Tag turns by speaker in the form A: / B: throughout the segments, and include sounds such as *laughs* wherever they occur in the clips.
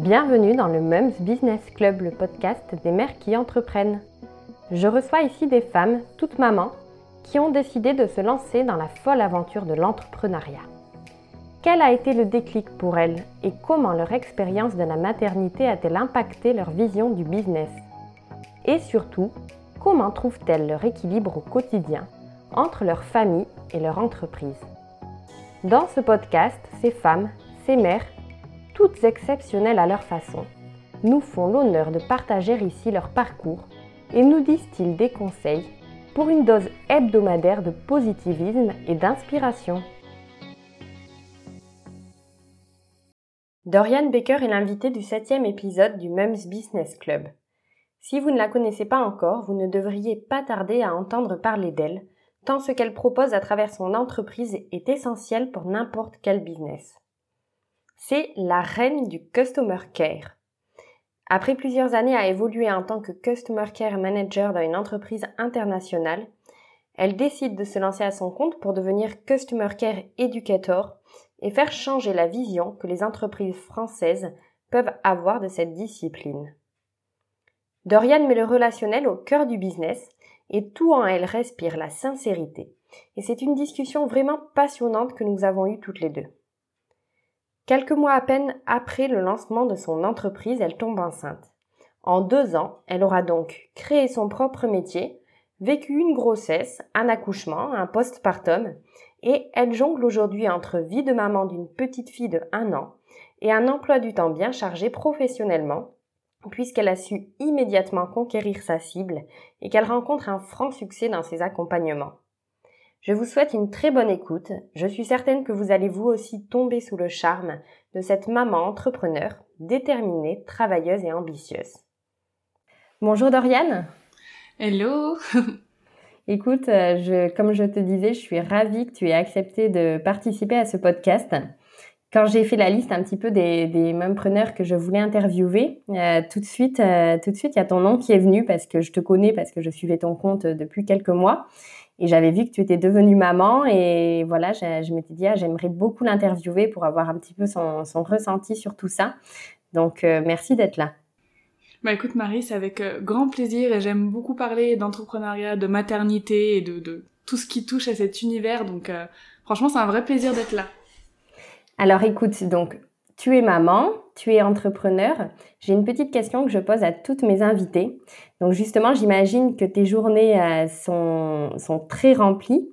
A: Bienvenue dans le Mums Business Club, le podcast des mères qui entreprennent. Je reçois ici des femmes, toutes mamans, qui ont décidé de se lancer dans la folle aventure de l'entrepreneuriat. Quel a été le déclic pour elles et comment leur expérience de la maternité a-t-elle impacté leur vision du business? Et surtout, comment trouvent-elles leur équilibre au quotidien entre leur famille et leur entreprise? Dans ce podcast, ces femmes, ces mères, toutes exceptionnelles à leur façon, nous font l'honneur de partager ici leur parcours et nous disent-ils des conseils pour une dose hebdomadaire de positivisme et d'inspiration. Dorian Baker est l'invité du septième épisode du Mums Business Club. Si vous ne la connaissez pas encore, vous ne devriez pas tarder à entendre parler d'elle, tant ce qu'elle propose à travers son entreprise est essentiel pour n'importe quel business. C'est la reine du Customer Care. Après plusieurs années à évoluer en tant que Customer Care Manager dans une entreprise internationale, elle décide de se lancer à son compte pour devenir Customer Care Educator et faire changer la vision que les entreprises françaises peuvent avoir de cette discipline. Dorian met le relationnel au cœur du business et tout en elle respire la sincérité. Et c'est une discussion vraiment passionnante que nous avons eue toutes les deux. Quelques mois à peine après le lancement de son entreprise, elle tombe enceinte. En deux ans, elle aura donc créé son propre métier, vécu une grossesse, un accouchement, un postpartum, et elle jongle aujourd'hui entre vie de maman d'une petite fille de un an et un emploi du temps bien chargé professionnellement, puisqu'elle a su immédiatement conquérir sa cible et qu'elle rencontre un franc succès dans ses accompagnements. Je vous souhaite une très bonne écoute. Je suis certaine que vous allez vous aussi tomber sous le charme de cette maman entrepreneur, déterminée, travailleuse et ambitieuse. Bonjour Doriane.
B: Hello. *laughs*
A: Écoute, euh, je, comme je te disais, je suis ravie que tu aies accepté de participer à ce podcast quand j'ai fait la liste un petit peu des, des preneurs que je voulais interviewer, euh, tout de suite, euh, tout de suite, il y a ton nom qui est venu parce que je te connais, parce que je suivais ton compte depuis quelques mois et j'avais vu que tu étais devenue maman et voilà, je, je m'étais dit ah, j'aimerais beaucoup l'interviewer pour avoir un petit peu son, son ressenti sur tout ça. Donc euh, merci d'être là.
B: Bah écoute Marie, c'est avec grand plaisir et j'aime beaucoup parler d'entrepreneuriat, de maternité et de, de, tout ce qui touche à cet univers. Donc franchement, c'est un vrai plaisir d'être là.
A: Alors écoute, donc tu es maman, tu es entrepreneur. J'ai une petite question que je pose à toutes mes invitées. Donc justement, j'imagine que tes journées euh, sont, sont très remplies.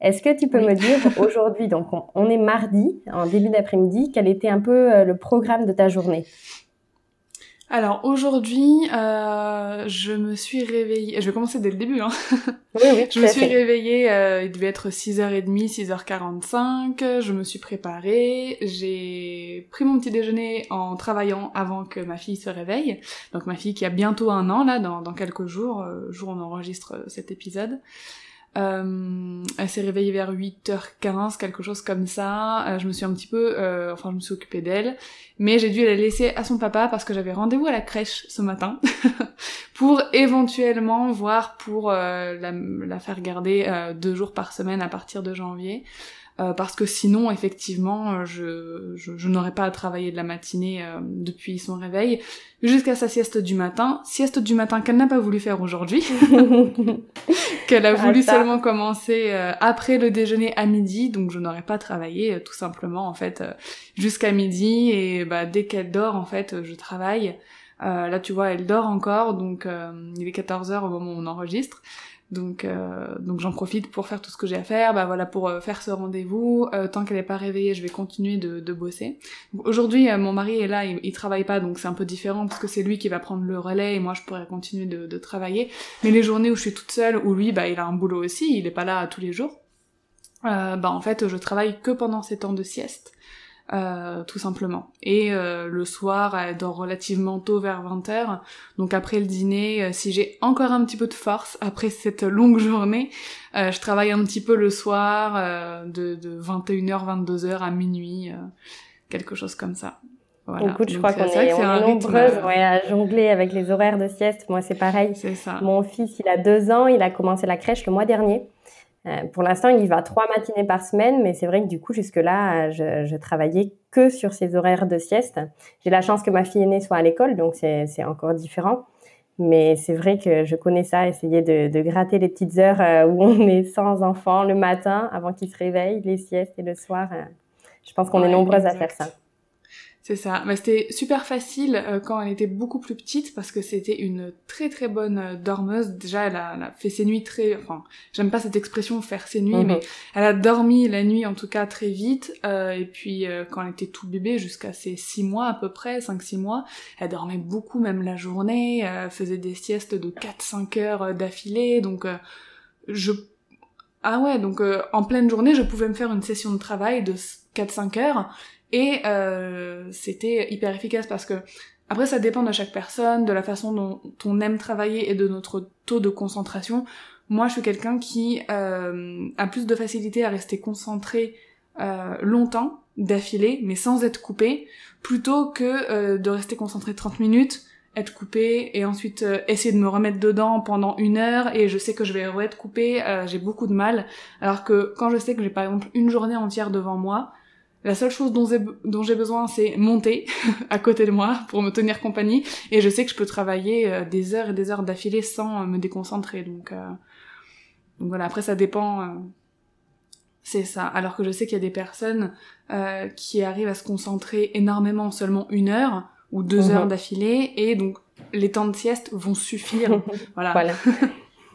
A: Est-ce que tu peux me dire *laughs* aujourd'hui, donc on, est mardi, en début d'après-midi, quel était un peu euh, le programme de ta journée?
B: Alors aujourd'hui, euh, je me suis réveillée. Je vais commencer dès le début. Hein.
A: Oui, oui. *laughs*
B: je me suis réveillée. Euh, il devait être 6h30, 6h45. Je me suis préparée. J'ai pris mon petit déjeuner en travaillant avant que ma fille se réveille. Donc ma fille qui a bientôt un an là, dans, dans quelques jours, euh, jour où on enregistre cet épisode. Euh, elle s'est réveillée vers 8h15, quelque chose comme ça. Euh, je me suis un petit peu, euh, enfin je me suis occupée d'elle, mais j'ai dû la laisser à son papa parce que j'avais rendez-vous à la crèche ce matin *laughs* pour éventuellement voir pour la, la, faire garder deux jours par semaine à partir de janvier. Euh, parce que sinon, effectivement, euh, je, je, je n'aurais pas à travailler de la matinée euh, depuis son réveil jusqu'à sa sieste du matin. Sieste du matin qu'elle n'a pas voulu faire aujourd'hui, *laughs* qu'elle a voulu seulement commencer après le déjeuner à midi, donc je n'aurais pas travaillé tout simplement en fait jusqu'à midi et bah, dès qu'elle dort en fait, je travaille. Là, tu vois, elle dort encore, donc il est 14h au moment où on enregistre. Donc, euh, donc j'en profite pour faire tout ce que j'ai à faire, bah voilà, pour euh, faire ce rendez-vous. Euh, tant qu'elle n'est pas réveillée, je vais continuer de, de bosser. Aujourd'hui, mon mari est là, il, il travaille pas, donc c'est un peu différent parce que c'est lui qui va prendre le relais et moi je pourrais continuer de, de, travailler. Mais les journées où je suis toute seule, où lui, bah il a un boulot aussi, il est pas là tous les jours. bah en fait, je travaille que pendant ces temps de sieste. Euh, tout simplement. Et euh, le soir, elle dort relativement tôt vers 20h. Donc après le dîner, euh, si j'ai encore un petit peu de force après cette longue journée, je travaille un petit peu le soir de, de 21h, 22h à minuit, quelque chose comme ça.
A: Voilà. Écoute, je crois qu'on est, nombreuses ouais, à jongler avec les horaires de sieste. Moi, c'est pareil.
B: Ça.
A: Mon fils, il a deux ans, il a commencé la crèche le mois dernier. Pour l'instant, il y va trois matinées par semaine, mais c'est vrai que du coup, jusque-là, je, je travaillais que sur ses horaires de sieste. J'ai la chance que ma fille aînée soit à l'école, donc c'est encore différent. Mais c'est vrai que je connais ça, essayer de, de gratter les petites heures euh, où on est sans enfant le matin avant qu'ils se réveillent, les siestes et le soir. Euh, je pense qu'on est nombreuses à faire ça.
B: C'est ça. Mais c'était super facile euh, quand elle était beaucoup plus petite parce que c'était une très très bonne euh, dormeuse. Déjà, elle a, fait ses nuits très... Enfin, j'aime pas cette expression faire ses nuits, mhm. mais elle a dormi la nuit en tout cas très vite. Euh, et puis quand elle était tout bébé, jusqu'à ses six mois à peu près, 5-6 mois, elle dormait beaucoup même la journée, elle faisait des siestes de 4-5 heures d'affilée. Donc je... Ah ouais, donc en pleine journée, je pouvais me faire une session de travail de 4-5 heures et euh, c'était hyper efficace parce que après ça dépend de chaque personne, de la façon dont on aime travailler et de notre taux de concentration. Moi je suis quelqu'un qui euh, a plus de facilité à rester concentré euh, longtemps d'affilée mais sans être coupé plutôt que de rester concentré 30 minutes être coupé et ensuite essayer de me remettre dedans pendant une heure et je sais que je vais re être coupé, j'ai beaucoup de mal. Alors que quand je sais que j'ai par exemple une journée entière devant moi, la seule chose dont j'ai besoin, c'est monter *laughs* à côté de moi pour me tenir compagnie. Et je sais que je peux travailler euh, des heures et des heures d'affilée sans euh, me déconcentrer. Donc, euh, donc voilà, après ça dépend. c'est ça. Alors que je sais qu'il y a des personnes qui arrivent à se concentrer énormément seulement une heure ou deux mhm. heures d'affilée. Et donc les temps de sieste vont suffire. *laughs* voilà.
A: voilà.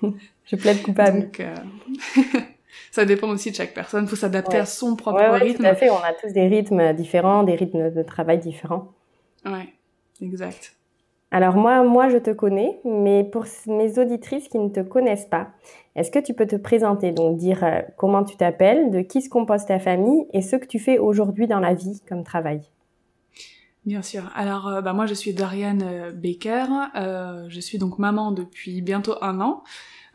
A: *laughs* je plaide coupable.
B: Donc, ça dépend aussi de chaque personne. Il faut s'adapter à son propre rythme.
A: Tout à fait. On a tous des rythmes différents, des rythmes de travail différents.
B: Ouais, exact.
A: Alors moi, moi, je te connais, mais pour mes auditrices qui ne te connaissent pas, est-ce que tu peux te présenter, donc dire euh, comment tu t'appelles, de qui se compose ta famille et ce que tu fais aujourd'hui dans la vie comme travail?
B: Bien sûr. Alors, euh, bah, moi, je suis Doriane euh, Baker. je suis donc maman depuis bientôt un an.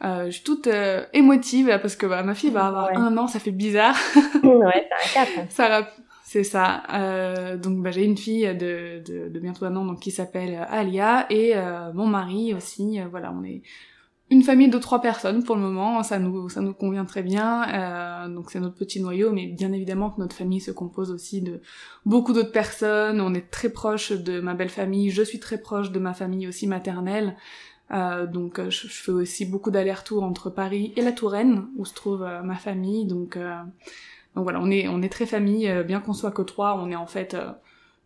B: Euh, je suis toute euh, émotive parce que bah, ma fille va avoir un an, ça fait bizarre. *laughs*
A: ouais, c'est un cap.
B: ça, c'est ça. Euh, donc bah, j'ai une fille de, de, de, bientôt un an donc qui s'appelle Alia et euh, mon mari aussi. voilà, on est une famille de trois personnes pour le moment. Ça nous ça nous convient très bien. donc c'est notre petit noyau, mais bien évidemment que notre famille se compose aussi de beaucoup d'autres personnes. On est très proche de ma belle famille. Je suis très proche de ma famille aussi maternelle. Euh, donc euh, je, fais aussi beaucoup d'allers-retours entre Paris et la Touraine où se trouve euh, ma famille. Donc, euh, donc voilà, on est on est très famille, bien qu'on soit que trois, on est en fait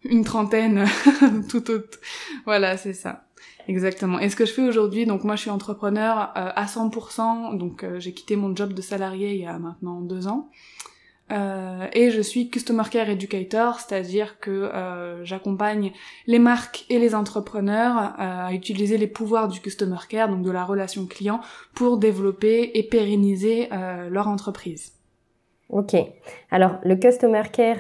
B: une trentaine *laughs* tout autre. Voilà, c'est ça. Exactement. Et ce que je fais aujourd'hui, donc moi je suis entrepreneur à 100%, donc j'ai quitté mon job de salarié il y a maintenant deux ans. Euh, et je suis Customer Care Educator, c'est-à-dire que euh, j'accompagne les marques et les entrepreneurs euh, à utiliser les pouvoirs du Customer Care, donc de la relation client, pour développer et pérenniser leur entreprise.
A: Ok. Alors le Customer Care,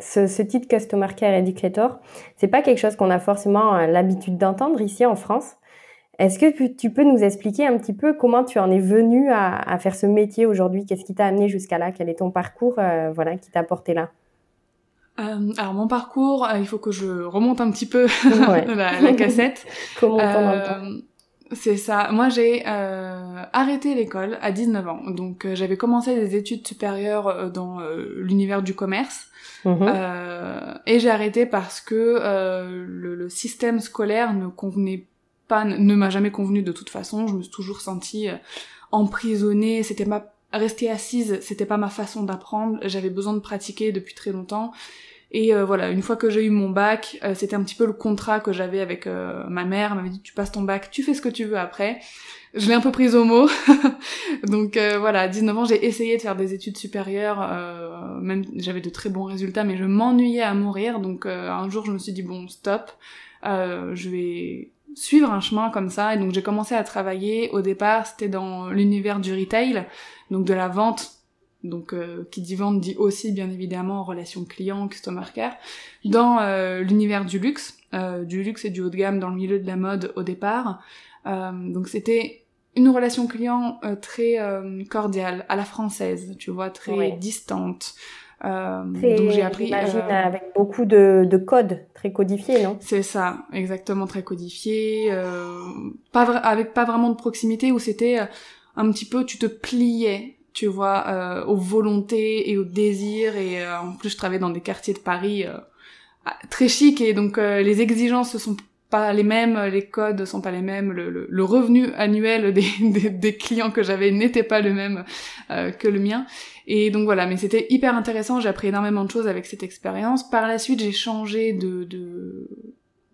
A: ce, ce, titre Customer Care Educator, c'est pas quelque chose qu'on a forcément l'habitude d'entendre ici en France. Est-ce que tu peux nous expliquer un petit peu comment tu en es venu à, faire ce métier aujourd'hui? Qu'est-ce qui t'a amené jusqu'à là? Quel est ton parcours euh, voilà, qui t'a porté là?
B: Euh, alors mon parcours, euh, il faut que je remonte un petit peu *laughs* la, cassette. *laughs*
A: comment euh,
B: C'est ça. Moi j'ai arrêté l'école à 19 ans. Donc j'avais commencé des études supérieures dans l'univers du commerce. Mhm. et j'ai arrêté parce que le, le, système scolaire ne convenait pas ne m'a jamais convenu de toute façon. Je me suis toujours sentie euh, emprisonnée. C'était ma rester assise, c'était pas ma façon d'apprendre. J'avais besoin de pratiquer depuis très longtemps. Et euh, voilà, une fois que j'ai eu mon bac, euh, c'était un petit peu le contrat que j'avais avec ma mère. Elle m'avait dit tu passes ton bac, tu fais ce que tu veux après. Je l'ai un peu prise au mot. *laughs* Donc voilà, à 19 ans, j'ai essayé de faire des études supérieures. même j'avais de très bons résultats, mais je m'ennuyais à mourir. Donc un jour, je me suis dit bon, stop. je vais suivre un chemin comme ça. Et donc j'ai commencé à travailler. Au départ, c'était dans l'univers du retail, donc de la vente. Donc euh, qui dit vente dit aussi bien évidemment relation client, customer care, dans euh, l'univers du luxe, euh, du luxe et du haut de gamme dans le milieu de la mode au départ. donc c'était une relation client très cordiale, à la française, tu vois, très distante.
A: Euh, donc j'ai appris. Euh, avec beaucoup de, de codes très codifiés, non?
B: C'est ça, exactement très codifié. Euh, pas avec pas vraiment de proximité où c'était euh, un petit peu tu te pliais tu vois, euh, aux volontés et aux désirs. Et euh, en plus, je travaillais dans des quartiers de Paris euh, très chics et donc les exigences sont pas les mêmes, les codes sont pas les mêmes, le, le, revenu annuel *laughs* des, des, des clients que j'avais n'était pas le même que le mien. Et donc voilà, mais c'était hyper intéressant, j'ai appris énormément de choses avec cette expérience. Par la suite, j'ai changé de, de,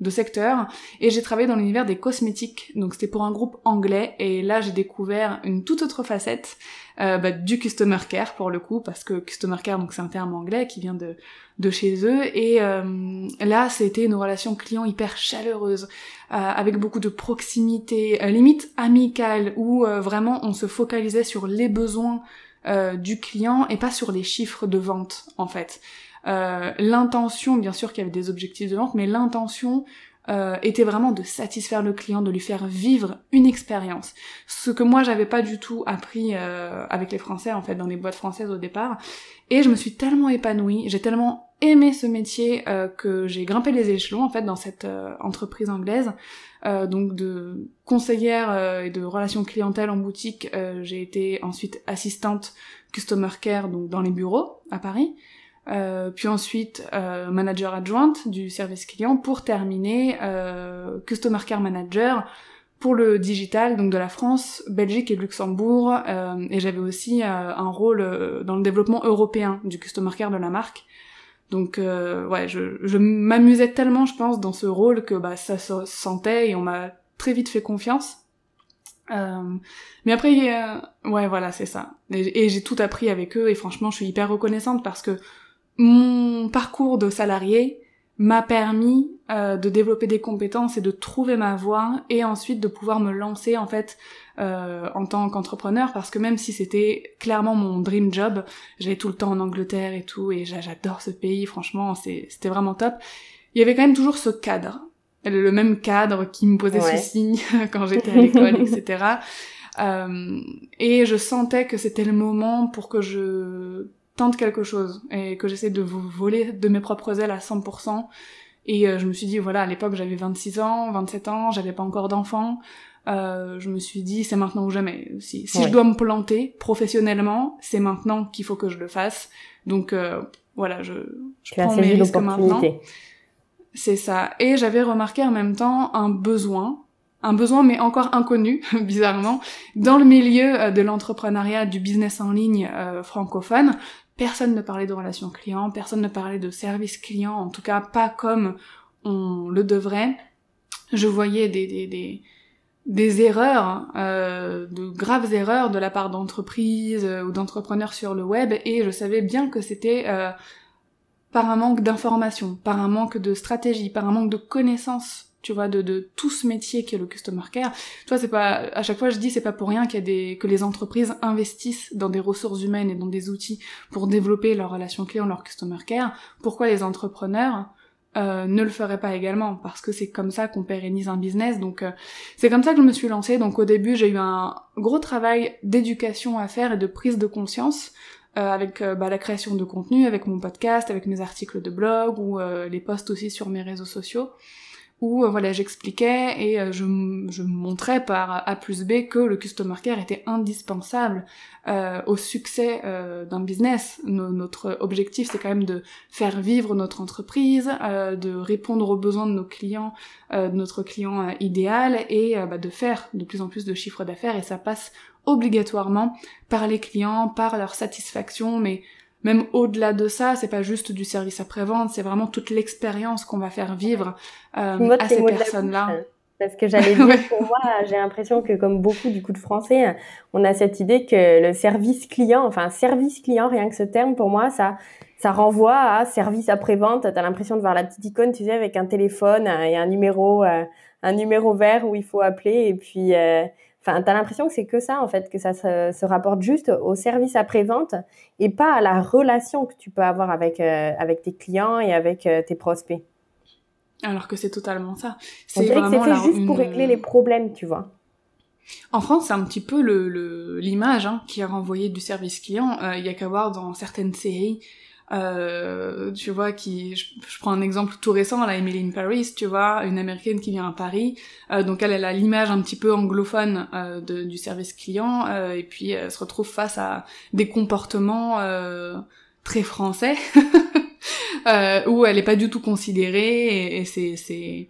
B: de secteur et j'ai travaillé dans l'univers des cosmétiques. Donc c'était pour un groupe anglais. Et là j'ai découvert une toute autre facette euh, bah, du customer care pour le coup. Parce que customer care donc c'est un terme anglais qui vient de de chez eux. Et euh, là c'était une relation client hyper chaleureuse euh, avec beaucoup de proximité limite amicale où vraiment on se focalisait sur les besoins du client et pas sur les chiffres de vente en fait euh, l'intention, bien sûr qu'il y avait des objectifs de vente, mais l'intention euh, était vraiment de satisfaire le client, de lui faire vivre une expérience. Ce que moi j'avais pas du tout appris euh, avec les Français en fait dans les boîtes françaises au départ. Et je me suis tellement épanouie, j'ai tellement aimé ce métier euh, que j'ai grimpé les échelons en fait dans cette euh, entreprise anglaise. donc de conseillère et de relations clientèle en boutique, j'ai été ensuite assistante customer care donc dans les bureaux à Paris. Euh, puis ensuite euh, manager adjointe du service client pour terminer euh, customer care manager pour le digital donc de la France, Belgique et Luxembourg euh, et j'avais aussi un rôle dans le développement européen du customer care de la marque. Donc ouais, je, je m'amusais tellement je pense dans ce rôle que bah ça se sentait et on m'a très vite fait confiance. mais après, ouais, voilà, c'est ça. Et j'ai tout appris avec eux et franchement, je suis hyper reconnaissante parce que mon parcours de salarié m'a permis euh, de développer des compétences et de trouver ma voie et ensuite de pouvoir me lancer en fait euh, en tant qu'entrepreneur parce que même si c'était clairement mon dream job, j'allais tout le temps en Angleterre et tout et j'adore ce pays, franchement c'était vraiment top. Il y avait quand même toujours ce cadre, le même cadre qui me posait souci *laughs* quand j'étais à l'école, etc. *laughs* Euh, et je sentais que c'était le moment pour que je tente quelque chose et que j'essaie de vous voler de mes propres ailes à 100%. Et euh, je me suis dit, voilà, à l'époque j'avais 26 ans, 27 ans, j'avais pas encore d'enfants. Euh, je me suis dit, c'est maintenant ou jamais. Si, si je dois me planter professionnellement, c'est maintenant qu'il faut que je le fasse. Donc euh, voilà, je, je prends mes risques maintenant. C'est ça. Et j'avais remarqué en même temps un besoin un besoin mais encore inconnu, *laughs* bizarrement, dans le milieu euh, de l'entrepreneuriat, du business en ligne euh, francophone. Personne ne parlait de relations clients, personne ne parlait de service client, en tout cas pas comme on le devrait. Je voyais des, des, des, des erreurs, euh, de graves erreurs de la part d'entreprises ou d'entrepreneurs sur le web et je savais bien que c'était par un manque d'information, par un manque de stratégie, par un manque de connaissances tu vois, de, de tout ce métier qui est le customer care. Tu vois, c'est pas, à chaque fois je dis, c'est pas pour rien qu'il y a des, que les entreprises investissent dans des ressources humaines et dans des outils pour développer leur relation client, leur customer care. Pourquoi les entrepreneurs euh, ne le feraient pas également? Parce que c'est comme ça qu'on pérennise un business. Donc, euh, c'est comme ça que je me suis lancée. Donc, au début, j'ai eu un gros travail d'éducation à faire et de prise de conscience. Euh, avec euh, bah, la création de contenu, avec mon podcast, avec mes articles de blog ou euh, les posts aussi sur mes réseaux sociaux où euh, voilà j'expliquais et euh, je, je, montrais par A plus B que le customer care était indispensable euh, au succès euh, d'un business. notre objectif c'est quand même de faire vivre notre entreprise, de répondre aux besoins de nos clients, de notre client idéal et bah, de faire de plus en plus de chiffres d'affaires et ça passe obligatoirement par les clients, par leur satisfaction, mais même au-delà de ça, c'est pas juste du service après-vente, c'est vraiment toute l'expérience qu'on va faire vivre euh, à ces personnes-là. Hein.
A: Parce que j'allais *laughs* dire, pour moi, j'ai l'impression que comme beaucoup du coup de français, on a cette idée que le service client, enfin service client, rien que ce terme, pour moi, ça, ça renvoie à service après-vente. T'as l'impression de voir la petite icône, tu sais, avec un téléphone et un numéro, euh, un numéro vert où il faut appeler et puis euh, Enfin, t'as l'impression que c'est que ça, en fait, que ça se, rapporte juste au service après-vente et pas à la relation que tu peux avoir avec, euh, avec tes clients et avec euh, tes prospects.
B: Alors que c'est totalement ça.
A: C'est vraiment que c'est fait juste pour régler les problèmes, tu vois.
B: En France, c'est un petit peu le l'image hein, qui est renvoyée du service client. Euh, il y a qu'à voir dans certaines séries euh, tu vois, qui, je, prends un exemple tout récent, la Emily in Paris, tu vois, une américaine qui vient à Paris, euh, donc elle, elle a l'image un petit peu anglophone euh, de, du service client, euh, et puis elle se retrouve face à des comportements euh, très français, *laughs* où elle est pas du tout considérée, et, et c'est,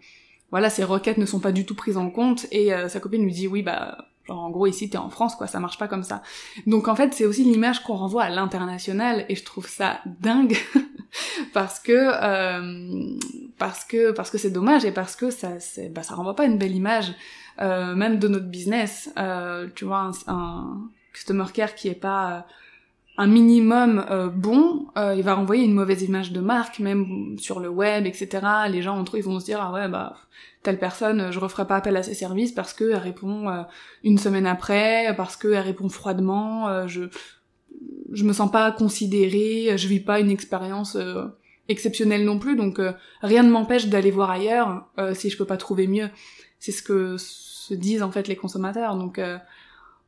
B: voilà, ses requêtes ne sont pas du tout prises en compte, et sa copine lui dit oui bah Genre en gros ici t'es en France quoi, ça marche pas comme ça. Donc en fait c'est aussi l'image qu'on renvoie à l'international et je trouve ça dingue *laughs* parce que euh, parce que parce que c'est dommage et parce que ça c'est bah ça renvoie pas une belle image euh, même de notre business. Euh, tu vois un, un, customer care qui est pas un minimum bon, euh, il va renvoyer une mauvaise image de marque, même sur le web, etc. Les gens entre eux, ils vont se dire ah ouais bah telle personne, je referai pas appel à ses services parce que elle répond euh, une semaine après, parce que elle répond froidement, je je me sens pas considérée, je vis pas une expérience exceptionnelle non plus, donc rien ne m'empêche d'aller voir ailleurs si je peux pas trouver mieux. C'est ce que se disent en fait les consommateurs, donc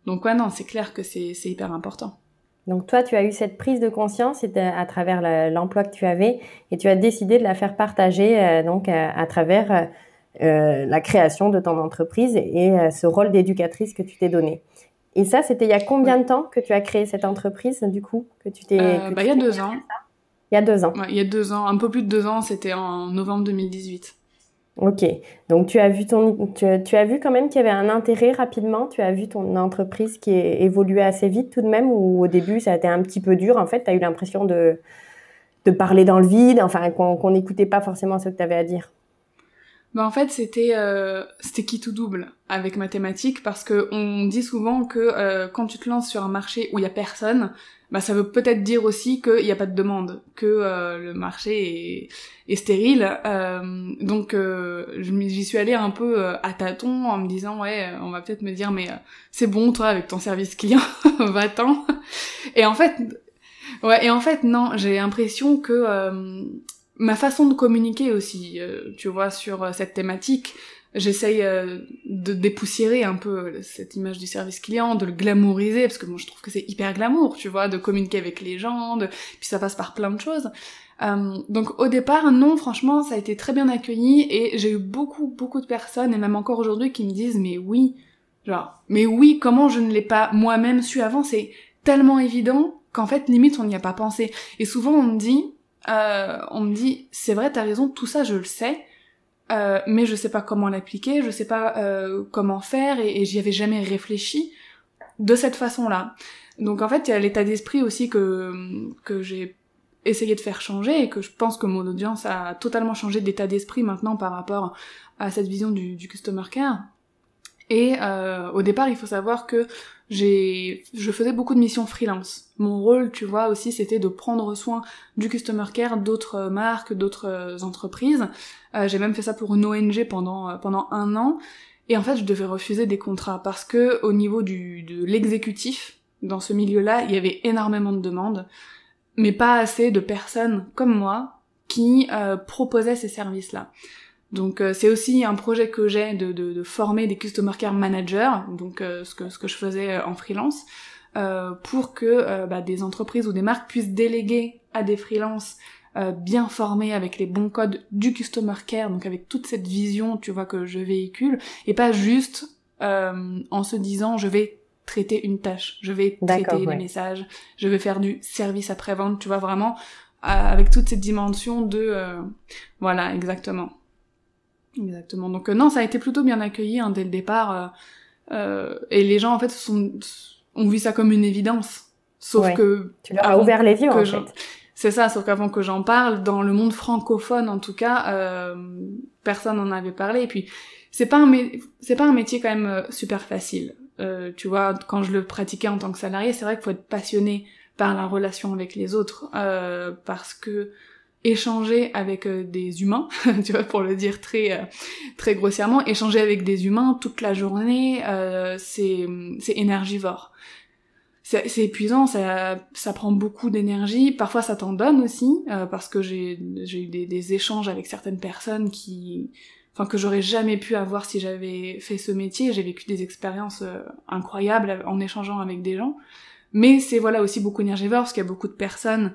B: donc ouais non c'est clair que c'est c'est hyper important.
A: Donc toi, tu as eu cette prise de conscience à travers l'emploi que tu avais et tu as décidé de la faire partager euh, donc à, travers euh, la création de ton entreprise et euh, ce rôle d'éducatrice que tu t'es donné. Et ça, c'était il y a combien de temps que tu as créé cette entreprise du coup que tu t'es
B: bah, Il y a deux ans.
A: Il y a deux ans.
B: il y a deux ans, un peu plus de deux ans. C'était en novembre 2018.
A: Ok, donc tu as vu ton, tu, as vu quand même qu'il y avait un intérêt rapidement? Tu as vu ton entreprise qui évolué assez vite tout de même, ou au début ça a été un petit peu dur? En fait, tu as eu l'impression de, de parler dans le vide, enfin qu'on n'écoutait pas forcément ce que tu avais à dire.
B: Bah en fait c'était euh, c'était qui tout double avec mathématiques parce que on dit souvent que euh, quand tu te lances sur un marché où il y a personne, bah ça veut peut-être dire aussi qu'il n'y a pas de demande, que euh, le marché est, est stérile. Euh, donc euh, j'y suis allée un peu à tâtons en me disant ouais on va peut-être me dire mais c'est bon toi avec ton service client *laughs* va-t'en. Et en fait ouais et en fait non j'ai l'impression que ma façon de communiquer aussi tu vois sur cette thématique j'essaye euh, de dépoussiérer un peu cette image du service client, de le glamouriser, parce que moi je trouve que c'est hyper glamour, tu vois, de communiquer avec les gens, de... puis ça passe par plein de choses. Euh, donc au départ, non, franchement, ça a été très bien accueilli, et j'ai eu beaucoup, beaucoup de personnes, et même encore aujourd'hui, qui me disent, mais oui, genre, mais oui, comment je ne l'ai pas moi-même su avant, c'est tellement évident qu'en fait, limite, on n'y a pas pensé. Et souvent, on me dit, euh, on me dit, c'est vrai, t'as raison, tout ça, je le sais, euh, mais je sais pas comment l'appliquer, je sais pas euh, comment faire et, j'y avais jamais réfléchi de cette façon-là. Donc en fait, il y a l'état d'esprit aussi que que j'ai essayé de faire changer et que je pense que mon audience a totalement changé d'état d'esprit maintenant par rapport à cette vision du, du customer care. Et euh, au départ, il faut savoir que j'ai, je faisais beaucoup de missions freelance. Mon rôle, tu vois, aussi, c'était de prendre soin du customer care d'autres marques, d'autres entreprises. Euh, j'ai même fait ça pour une ONG pendant euh, pendant un an. Et en fait, je devais refuser des contrats parce que au niveau de l'exécutif dans ce milieu-là, il y avait énormément de demandes, mais pas assez de personnes comme moi qui euh, proposaient ces services-là. Donc euh, c'est aussi un projet que j'ai de, de, de, former des customer care managers, donc euh, ce, que, ce que je faisais euh, en freelance, pour que bah, des entreprises ou des marques puissent déléguer à des freelances bien formés avec les bons codes du customer care, donc avec toute cette vision, tu vois, que je véhicule, et pas juste en se disant je vais traiter une tâche, je vais traiter les messages, je vais faire du service après-vente, tu vois, vraiment avec toute cette dimension de... voilà, exactement. Exactement. Donc euh, non, ça a été plutôt bien accueilli hein, dès le départ. Euh, euh, et les gens en fait sont, ont vu ça comme une évidence. Sauf que
A: tu leur as ouvert les yeux en fait.
B: C'est ça, sauf qu'avant que j'en parle, dans le monde francophone en tout cas, euh, personne n'en avait parlé. Et puis c'est pas un c'est pas un métier quand même euh, super facile. Euh, tu vois, quand je le pratiquais en tant que salarié, c'est vrai qu'il faut être passionné par la relation avec les autres, parce que échanger avec euh, des humains, *laughs* tu vois, pour le dire très euh, très grossièrement, échanger avec des humains toute la journée, euh, c'est c'est énergivore. C'est épuisant, ça ça prend beaucoup d'énergie. Parfois, ça t'en donne aussi, parce que j'ai j'ai eu des, des, échanges avec certaines personnes qui, enfin que j'aurais jamais pu avoir si j'avais fait ce métier. J'ai vécu des expériences incroyables en échangeant avec des gens. Mais c'est voilà aussi beaucoup énergivore parce qu'il y a beaucoup de personnes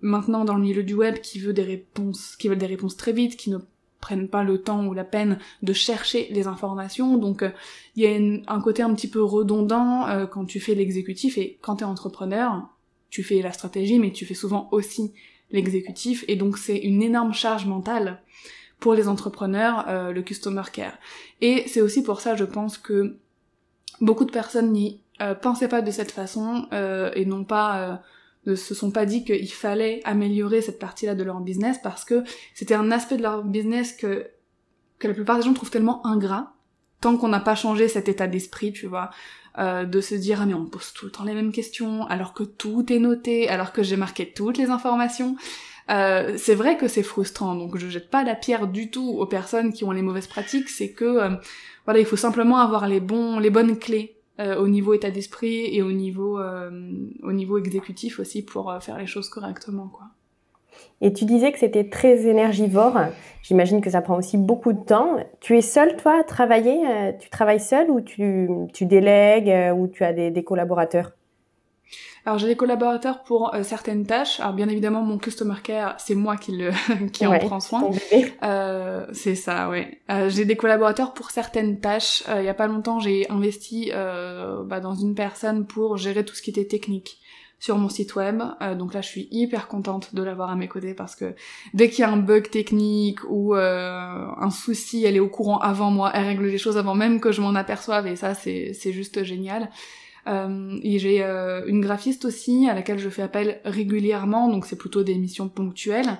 B: maintenant dans le milieu du web qui veulent des réponses, qui veulent des réponses très vite, qui ne prennent pas le temps ou la peine de chercher les informations. Donc euh, il y a un côté un petit peu redondant euh, quand tu fais l'exécutif et quand tu es entrepreneur, tu fais la stratégie mais tu fais souvent aussi l'exécutif et donc c'est une énorme charge mentale pour les entrepreneurs euh, le customer care. Et c'est aussi pour ça je pense que beaucoup de personnes n'y pensaient pas de cette façon et n'ont pas ne se sont pas dit qu'il fallait améliorer cette partie-là de leur business parce que c'était un aspect de leur business que, que la plupart des gens trouvent tellement ingrat tant qu'on n'a pas changé cet état d'esprit, tu vois, euh, de se dire ah mais on pose tout le temps les mêmes questions alors que tout est noté, alors que j'ai marqué toutes les informations. Euh, c'est vrai que c'est frustrant, donc je jette pas la pierre du tout aux personnes qui ont les mauvaises pratiques, c'est que euh, voilà, il faut simplement avoir les bons, les bonnes clés euh, au niveau état d'esprit et au niveau euh, au niveau exécutif aussi pour euh, faire les choses correctement quoi.
A: Et tu disais que c'était très énergivore. J'imagine que ça prend aussi beaucoup de temps. Tu es seule, toi, à travailler Tu travailles seule ou tu, tu délègues ou tu as des, des collaborateurs?
B: Alors j'ai des collaborateurs pour euh, certaines tâches. Alors bien évidemment mon customer care c'est moi qui le *laughs* qui en prend soin. Euh, c'est ça, ouais. Euh, j'ai des collaborateurs pour certaines tâches. Euh, il y a pas longtemps j'ai investi bah, dans une personne pour gérer tout ce qui était technique sur mon site web. donc là, je suis hyper contente de l'avoir à mes côtés parce que dès qu'il y a un bug technique ou un souci, elle est au courant avant moi, elle règle les choses avant même que je m'en aperçoive et ça, c'est juste génial. Euh, et j'ai euh, une graphiste aussi à laquelle je fais appel régulièrement, donc c'est plutôt des missions ponctuelles.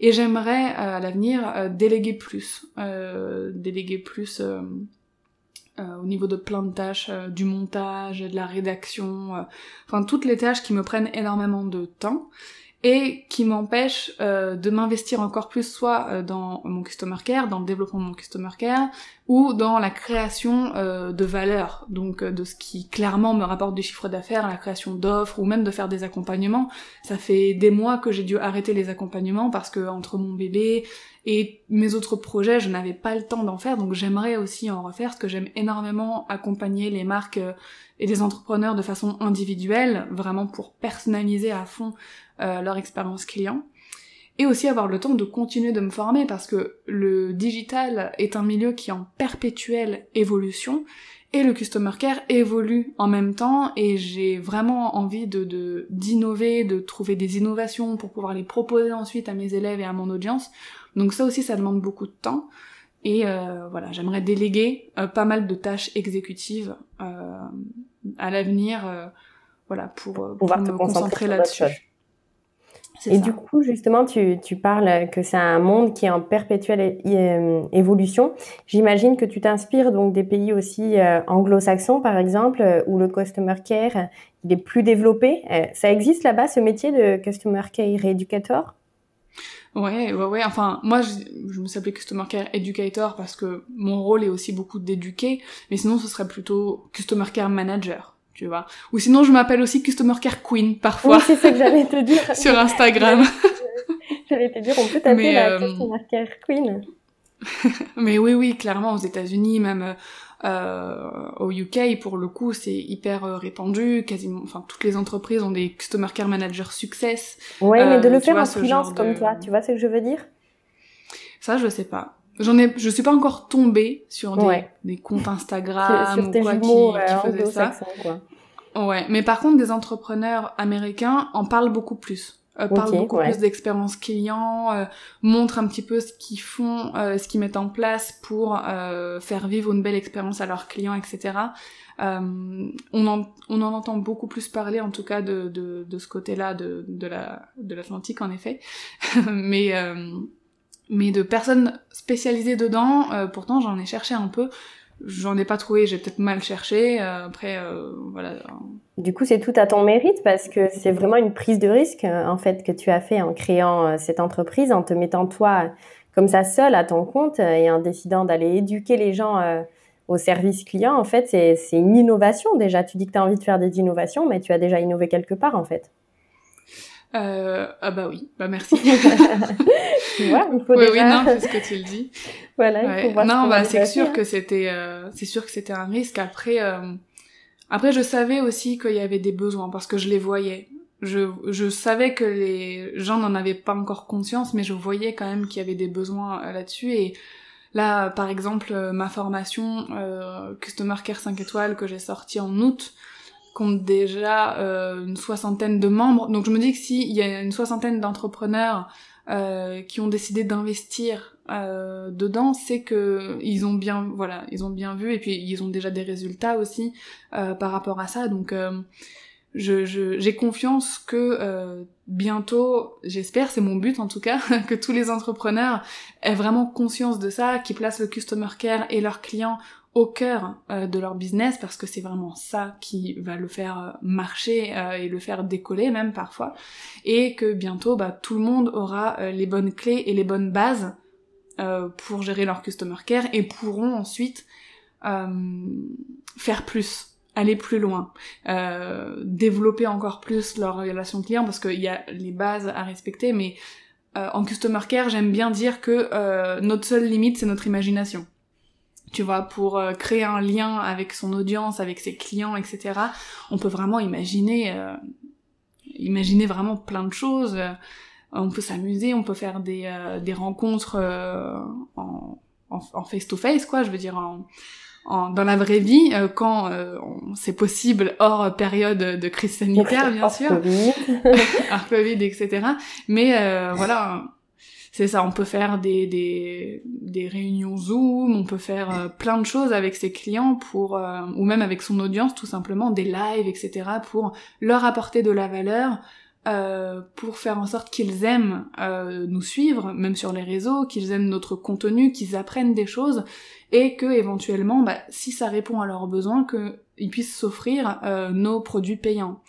B: Et j'aimerais euh, à l'avenir déléguer plus, déléguer plus au niveau de plein de tâches, du montage, de la rédaction, enfin toutes les tâches qui me prennent énormément de temps et qui m'empêche euh, de m'investir encore plus soit euh, dans mon customer care, dans le développement de mon customer care, ou dans la création euh, de valeur, donc de ce qui clairement me rapporte du chiffre d'affaires, la création d'offres, ou même de faire des accompagnements. Ça fait des mois que j'ai dû arrêter les accompagnements parce que entre mon bébé et mes autres projets, je n'avais pas le temps d'en faire, donc j'aimerais aussi en refaire, parce que j'aime énormément accompagner les marques et les entrepreneurs de façon individuelle, vraiment pour personnaliser à fond euh, leur expérience client et aussi avoir le temps de continuer de me former parce que le digital est un milieu qui est en perpétuelle évolution et le customer care évolue en même temps et j'ai vraiment envie de d'innover, de, trouver des innovations pour pouvoir les proposer ensuite à mes élèves et à mon audience. Donc ça aussi ça demande beaucoup de temps et euh, voilà j'aimerais déléguer euh, pas mal de tâches exécutives à l'avenir voilà pour, pour, me concentrer là-dessus.
A: Et du coup, justement, tu, tu parles que c'est un monde qui est en perpétuelle euh, évolution. J'imagine que tu t'inspires donc des pays aussi euh, anglo-saxons, par exemple, euh, où le customer care il est plus développé. ça existe là-bas, ce métier de customer care educator?
B: Ouais, ouais, ouais. Enfin, moi, je, je me s'appelais Customer Care Educator parce que mon rôle est aussi beaucoup d'éduquer, mais sinon, ce serait plutôt Customer Care Manager tu vois. Ou sinon, je m'appelle aussi Customer Care Queen parfois.
A: Oui, c'est ce que j'allais te dire. *laughs*
B: sur Instagram. *laughs*
A: j'allais te dire, on peut t'appeler la euh, Customer Care Queen. *laughs*
B: Mais oui, oui, clairement, aux États-Unis, même euh, au UK, pour le coup, c'est hyper euh, répandu. Quasiment, enfin, toutes les entreprises ont des Customer Care Manager Success.
A: Oui, mais de le faire en freelance comme toi, tu vois ce que je veux dire?
B: Ça, je sais pas. J'en ai, je suis pas encore tombée sur des, des comptes *laughs* Instagram ou quoi qui, qui faisaient ça. Quoi. Ouais, mais par contre, des entrepreneurs américains en parlent beaucoup plus. Euh, parlent beaucoup plus d'expérience client, euh, montrent un petit peu ce qu'ils font, euh, ce qu'ils mettent en place pour euh, faire vivre une belle expérience à leurs clients, etc. On, en, on en entend beaucoup plus parler, en tout cas, de, de, de ce côté-là de, de la de l'Atlantique, en effet. *laughs* mais mais de personnes spécialisées dedans, pourtant j'en ai cherché un peu. J'en ai pas trouvé, j'ai peut-être mal cherché. Euh, après, euh, voilà.
A: Du coup, c'est tout à ton mérite parce que c'est vraiment une prise de risque euh, en fait que tu as fait en créant cette entreprise, en te mettant toi comme ça seul à ton compte et en décidant d'aller éduquer les gens au service client. En fait, c'est une innovation déjà. Tu dis que tu as envie de faire des innovations, mais tu as déjà innové quelque part en fait.
B: Euh, ah bah oui, bah merci. *laughs*
A: tu vois, il faut
B: oui,
A: déjà...
B: Oui, non, c'est ce que tu le dis. *laughs*
A: voilà, il faut voir
B: Non, bah c'est sûr que c'était, euh, c'est sûr que c'était un risque. Après, euh, après, je savais aussi qu'il y avait des besoins parce que je les voyais. Je, je savais que les gens n'en avaient pas encore conscience, mais je voyais quand même qu'il y avait des besoins euh, là-dessus. Et là, par exemple, euh, ma formation euh, Customer Care 5 étoiles que j'ai sortie en août compte déjà euh, une soixantaine de membres. Donc je me dis que s'il y a une soixantaine d'entrepreneurs euh, qui ont décidé d'investir euh, dedans, c'est que ils ont bien, voilà, ils ont bien vu et puis ils ont déjà des résultats aussi euh, par rapport à ça. Donc euh, je, j'ai confiance que euh, bientôt, j'espère, c'est mon but en tout cas, *laughs* que tous les entrepreneurs aient vraiment conscience de ça, qui placent le customer care et leurs clients au cœur euh, de leur business parce que c'est vraiment ça qui va le faire marcher euh, et le faire décoller même parfois et que bientôt bah, tout le monde aura euh, les bonnes clés et les bonnes bases euh, pour gérer leur customer care et pourront ensuite euh, faire plus, aller plus loin, euh, développer encore plus leur relation client parce qu'il y a les bases à respecter, mais en customer care, j'aime bien dire que notre seule limite, c'est notre imagination. Tu vois, pour créer un lien avec son audience, avec ses clients, etc. On peut vraiment imaginer, imaginer vraiment plein de choses on peut s'amuser, on peut faire des, euh, des rencontres euh, en, en, face-to-face, quoi, je veux dire, en, en, dans la vraie vie, euh, quand euh, c'est possible, hors période de crise sanitaire, bien sûr, *laughs* hors Covid, etc. Mais voilà, c'est ça, on peut faire des, des, des réunions Zoom, on peut faire plein de choses avec ses clients pour, ou même avec son audience, tout simplement, des lives, etc., pour leur apporter de la valeur, euh, pour faire en sorte qu'ils aiment euh, nous suivre, même sur les réseaux, qu'ils aiment notre contenu, qu'ils apprennent des choses, et que éventuellement, bah, si ça répond à leurs besoins, qu'ils puissent s'offrir euh, nos produits payants.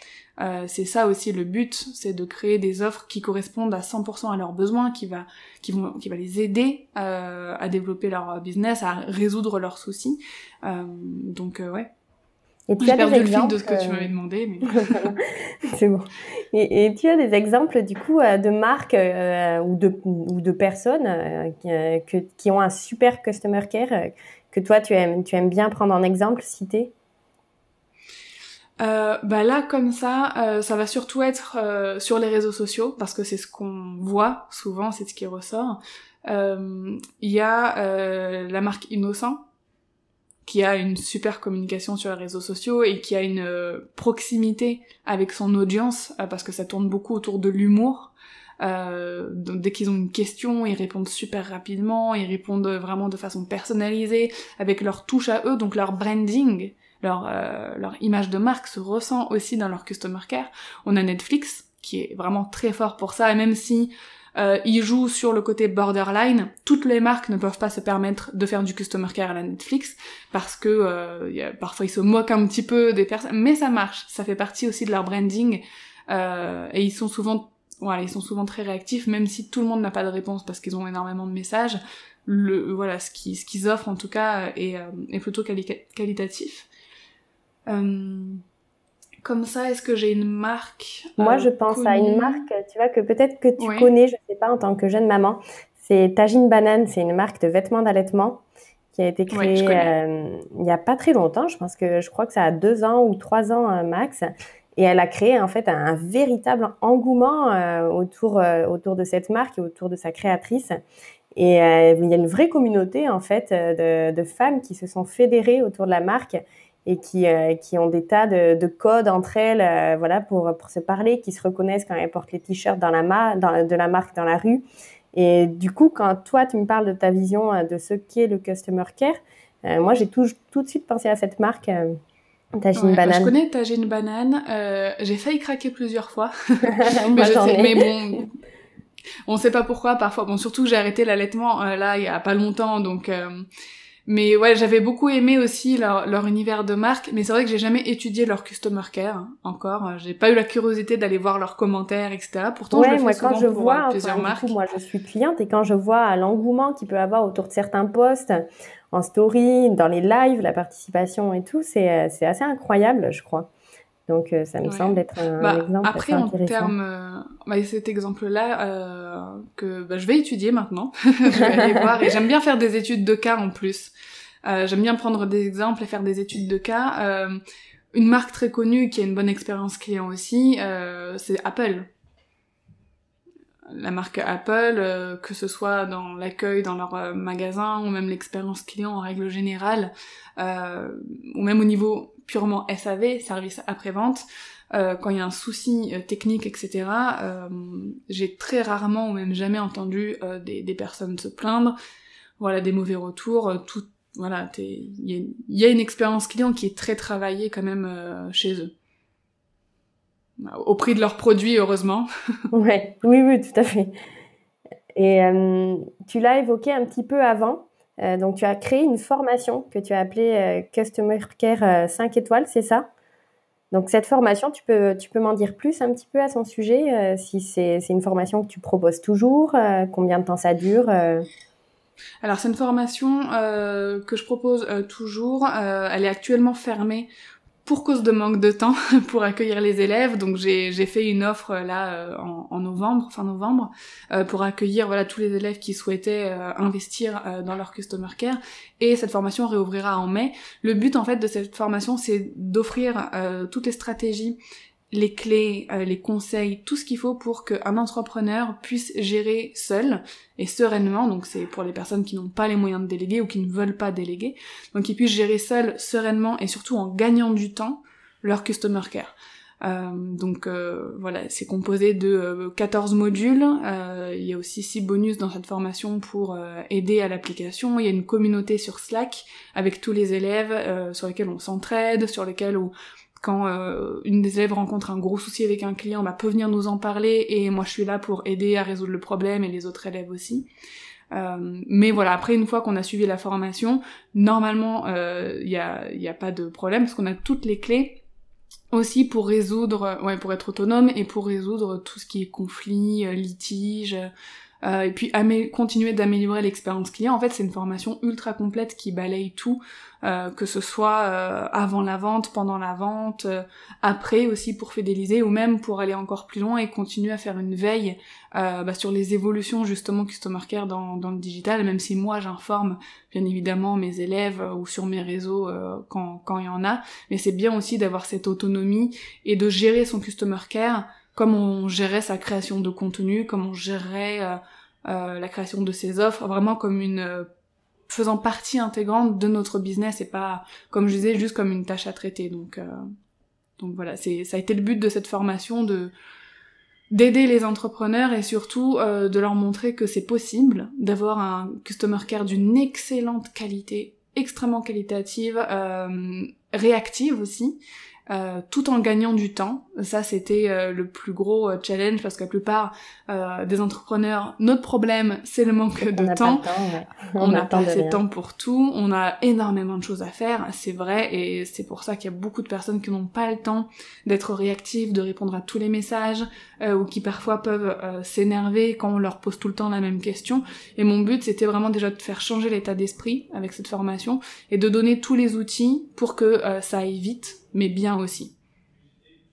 B: C'est ça aussi le but, c'est de créer des offres qui correspondent à 100% à leurs besoins, qui va, qui vont, qui va les aider à développer leur business, à résoudre leurs soucis. donc ouais,
A: et tu as perdu des exemples,
B: le fil de ce que tu m'avais demandé. Mais... *laughs*
A: c'est bon. Et, et, tu as des exemples du coup euh, de marques euh, ou, de, ou de personnes euh, qui, qui, ont un super customer care que toi tu aimes, tu aimes bien prendre en exemple, citer?
B: Euh, bah là comme ça, ça va surtout être sur les réseaux sociaux parce que c'est ce qu'on voit souvent, c'est ce qui ressort. Il y a la marque Innocent qui a une super communication sur les réseaux sociaux et qui a une euh, proximité avec son audience euh, parce que ça tourne beaucoup autour de l'humour. Euh, dès qu'ils ont une question, ils répondent super rapidement, ils répondent vraiment de façon personnalisée avec leur touche à eux, donc leur branding, leur euh, leur image de marque se ressent aussi dans leur customer care. On a Netflix qui est vraiment très fort pour ça, et même si euh, il joue sur le côté borderline. Toutes les marques ne peuvent pas se permettre de faire du customer care à la Netflix parce que euh, parfois ils se moquent un petit peu des personnes, mais ça marche. Ça fait partie aussi de leur branding euh, et ils sont souvent, voilà, ils sont souvent très réactifs, même si tout le monde n'a pas de réponse parce qu'ils ont énormément de messages. Le voilà, ce qu'ils offrent en tout cas est, euh, est plutôt qualitatif. Euh, comme ça, est-ce que j'ai une marque
A: Moi, je pense à une marque, tu vois, que peut-être que tu connais, je sais pas, en tant que jeune maman. C'est Tagine Banane, c'est une marque de vêtements d'allaitement qui a été créée euh, il y a pas très longtemps. Je pense que je crois que ça a deux ans ou trois ans euh, max. Et elle a créé en fait un, véritable engouement euh, autour, autour de cette marque et autour de sa créatrice. Et il y a une vraie communauté en fait de, de femmes qui se sont fédérées autour de la marque et qui, euh, qui ont des tas de, de codes entre elles, euh, voilà, pour, pour se parler, qui se reconnaissent quand elles portent les t-shirts dans la ma dans, de la marque dans la rue. Et du coup, quand toi, tu me parles de ta vision euh, de ce qu'est le customer care, moi, j'ai tout, tout de suite pensé à cette marque. Tagine Banane.
B: Je connais Tagine Banane. J'ai failli craquer plusieurs fois. *laughs* *laughs* mais, je sais, mais bon, on sait pas pourquoi parfois. Bon, surtout j'ai arrêté l'allaitement là il y a pas longtemps, donc mais ouais, j'avais beaucoup aimé aussi leur, leur univers de marque, mais c'est vrai que j'ai jamais étudié leur customer care hein, encore. J'ai pas eu la curiosité d'aller voir leurs commentaires, etc. Pourtant, je le fais moi, quand je pour vois, euh, plusieurs marques.
A: Coup, moi, je suis cliente et quand je vois l'engouement qu'il peut avoir autour de certains posts, en story, dans les lives, la participation et tout, c'est euh, c'est assez incroyable, je crois. Donc euh, ça me semble être un
B: bah,
A: exemple
B: après, en termes, euh, bah, cet exemple-là euh, que bah, je vais étudier maintenant, *laughs* je vais aller voir. Et j'aime bien faire des études de cas en plus. Euh, j'aime bien prendre des exemples et faire des études de cas. une marque très connue qui a une bonne expérience client aussi, c'est Apple la marque Apple, euh, que ce soit dans l'accueil dans leur euh, magasin ou même l'expérience client en règle générale, euh, ou même au niveau purement SAV, service après-vente, quand il y a un souci technique, etc., j'ai très rarement ou même jamais entendu des, personnes se plaindre, voilà, des mauvais retours, tout, voilà, il y, a une expérience client qui est très travaillée quand même chez eux au prix de leurs produits, heureusement. *laughs*
A: ouais, oui, oui, tout à fait. Et euh, tu l'as évoqué un petit peu avant. Euh, donc, tu as créé une formation que tu as appelée euh, Customer Care 5 étoiles, c'est ça? Donc, cette formation, tu peux, tu peux m'en dire plus un petit peu à son sujet Si c'est une formation que tu proposes toujours, combien de temps ça dure
B: alors c'est une formation que je propose toujours. elle est actuellement fermée pour cause de manque de temps *laughs* pour accueillir les élèves. Donc j'ai fait une offre euh, là euh, en, novembre, fin novembre, euh, pour accueillir voilà tous les élèves qui souhaitaient investir dans leur customer care. Et cette formation réouvrira en mai. Le but en fait de cette formation, c'est d'offrir toutes les stratégies les clés, euh, les conseils, tout ce qu'il faut pour qu'un entrepreneur puisse gérer seul et sereinement, donc c'est pour les personnes qui n'ont pas les moyens de déléguer ou qui ne veulent pas déléguer, donc qu'ils puissent gérer seul, sereinement et surtout en gagnant du temps leur customer care. Euh, donc euh, voilà, c'est composé de 14 modules, il y a aussi 6 bonus dans cette formation pour aider à l'application, il y a une communauté sur Slack avec tous les élèves sur lesquels on s'entraide, sur lesquels on, quand euh, une des élèves rencontre un gros souci avec un client, bah, peut venir nous en parler et moi je suis là pour aider à résoudre le problème et les autres élèves aussi. Euh, mais voilà, après une fois qu'on a suivi la formation, normalement il euh, y, a, y a pas de problème parce qu'on a toutes les clés aussi pour résoudre, ouais, pour être autonome et pour résoudre tout ce qui est conflit, litige, euh, et puis continuer d'améliorer l'expérience client. En fait, c'est une formation ultra complète qui balaye tout, euh, que ce soit euh, avant la vente, pendant la vente, euh, après aussi pour fidéliser, ou même pour aller encore plus loin et continuer à faire une veille bah, sur les évolutions justement Customer Care dans, dans le digital, même si moi j'informe bien évidemment mes élèves ou sur mes réseaux quand, quand il y en a, mais c'est bien aussi d'avoir cette autonomie et de gérer son Customer Care comme on gérait sa création de contenu, comme on gérait euh, euh, la création de ses offres, vraiment comme une euh, faisant partie intégrante de notre business et pas, comme je disais, juste comme une tâche à traiter. Donc, donc voilà, c'est ça a été le but de cette formation de d'aider les entrepreneurs et surtout de leur montrer que c'est possible d'avoir un customer care d'une excellente qualité, extrêmement qualitative, réactive aussi, euh, tout en gagnant du temps. Ça, c'était euh, le plus gros euh, challenge parce que la plupart des entrepreneurs, notre problème, c'est le manque de temps. On n'a pas assez de temps pour tout. On a énormément de choses à faire, c'est vrai, et c'est pour ça qu'il y a beaucoup de personnes qui n'ont pas le temps d'être réactives, de répondre à tous les messages, ou qui parfois peuvent s'énerver quand on leur pose tout le temps la même question. Et mon but, c'était vraiment déjà de faire changer l'état d'esprit avec cette formation et de donner tous les outils pour que ça aille vite mais bien aussi.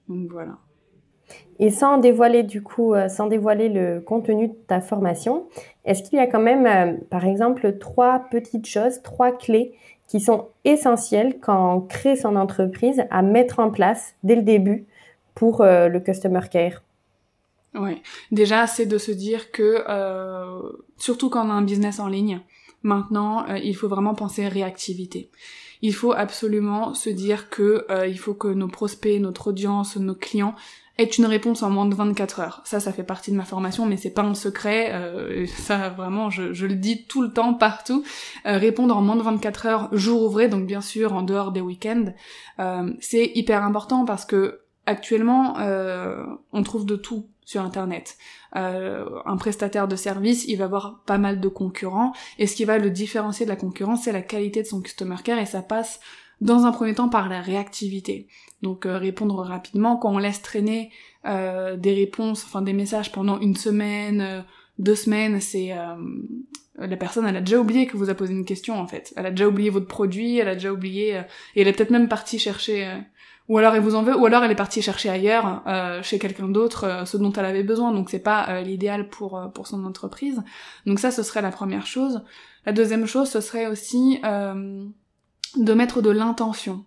B: Donc voilà.
A: Et sans dévoiler du coup, euh, sans dévoiler le contenu de ta formation, est-ce qu'il y a quand même, euh, par exemple, trois petites choses, trois clés qui sont essentielles quand on crée son entreprise à mettre en place dès le début pour euh, le customer care?
B: Oui, déjà c'est de se dire que, surtout quand on a un business en ligne, maintenant il faut vraiment penser réactivité il faut absolument se dire que euh, il faut que nos prospects, notre audience, nos clients aient une réponse en moins de 24 heures. Ça, ça fait partie de ma formation, mais c'est pas un secret. Euh, ça, vraiment, je, le dis tout le temps, partout. Euh, répondre en moins de 24 heures, jour ouvré, donc bien sûr en dehors des week-ends, c'est hyper important parce que actuellement, on trouve de tout sur Internet. Euh, un prestataire de service, il va avoir pas mal de concurrents, et ce qui va le différencier de la concurrence, c'est la qualité de son customer care, et ça passe dans un premier temps par la réactivité. Donc euh, répondre rapidement, quand on laisse traîner euh, des réponses, enfin des messages pendant une semaine, deux semaines, c'est la personne, elle a déjà oublié que vous a posé une question en fait. Elle a déjà oublié votre produit, elle a déjà oublié, et elle est peut-être même partie chercher ou alors elle vous en veut, ou alors elle est partie chercher ailleurs, euh, chez quelqu'un d'autre, euh, ce dont elle avait besoin, donc c'est pas euh, l'idéal pour, pour son entreprise. Donc ça, ce serait la première chose. La deuxième chose, ce serait aussi de mettre de l'intention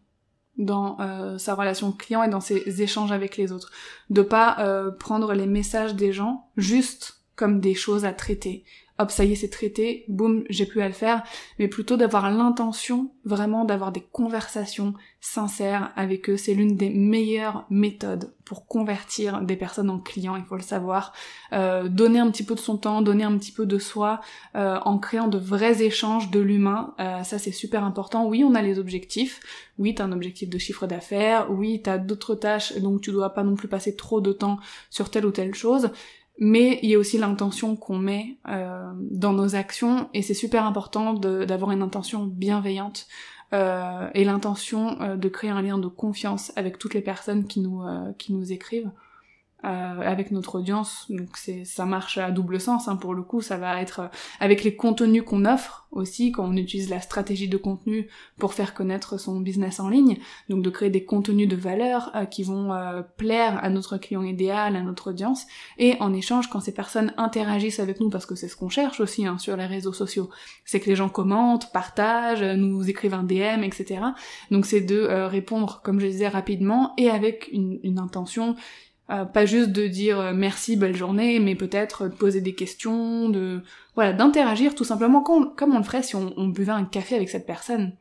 B: dans sa relation client et dans ses échanges avec les autres. De pas prendre les messages des gens juste comme des choses à traiter, hop, ça y est, c'est traité, boum, j'ai plus à le faire, mais plutôt d'avoir l'intention vraiment d'avoir des conversations sincères avec eux. C'est l'une des meilleures méthodes pour convertir des personnes en clients, il faut le savoir. Euh, donner un petit peu de son temps, donner un petit peu de soi, euh, en créant de vrais échanges de l'humain, euh, ça c'est super important. Oui, on a les objectifs, oui, t'as un objectif de chiffre d'affaires, oui, t'as d'autres tâches, donc tu dois pas non plus passer trop de temps sur telle ou telle chose, mais il y a aussi l'intention qu'on met euh, dans nos actions et c'est super important d'avoir une intention bienveillante euh, et l'intention euh, de créer un lien de confiance avec toutes les personnes qui nous qui nous écrivent euh, avec notre audience. Donc c'est ça marche à double sens hein, pour le coup, ça va être euh, avec les contenus qu'on offre aussi quand on utilise la stratégie de contenu pour faire connaître son business en ligne. Donc de créer des contenus de valeur euh, qui vont plaire à notre client idéal, à notre audience et en échange quand ces personnes interagissent avec nous parce que c'est ce qu'on cherche aussi hein, sur les réseaux sociaux, c'est que les gens commentent, partagent, nous écrivent un DM, etc. Donc c'est de répondre comme je disais rapidement et avec une, une intention euh, pas juste de dire euh, merci, belle journée, mais peut-être de poser des questions, de voilà, d'interagir tout simplement comme, on le ferait si on, buvait un café avec cette personne.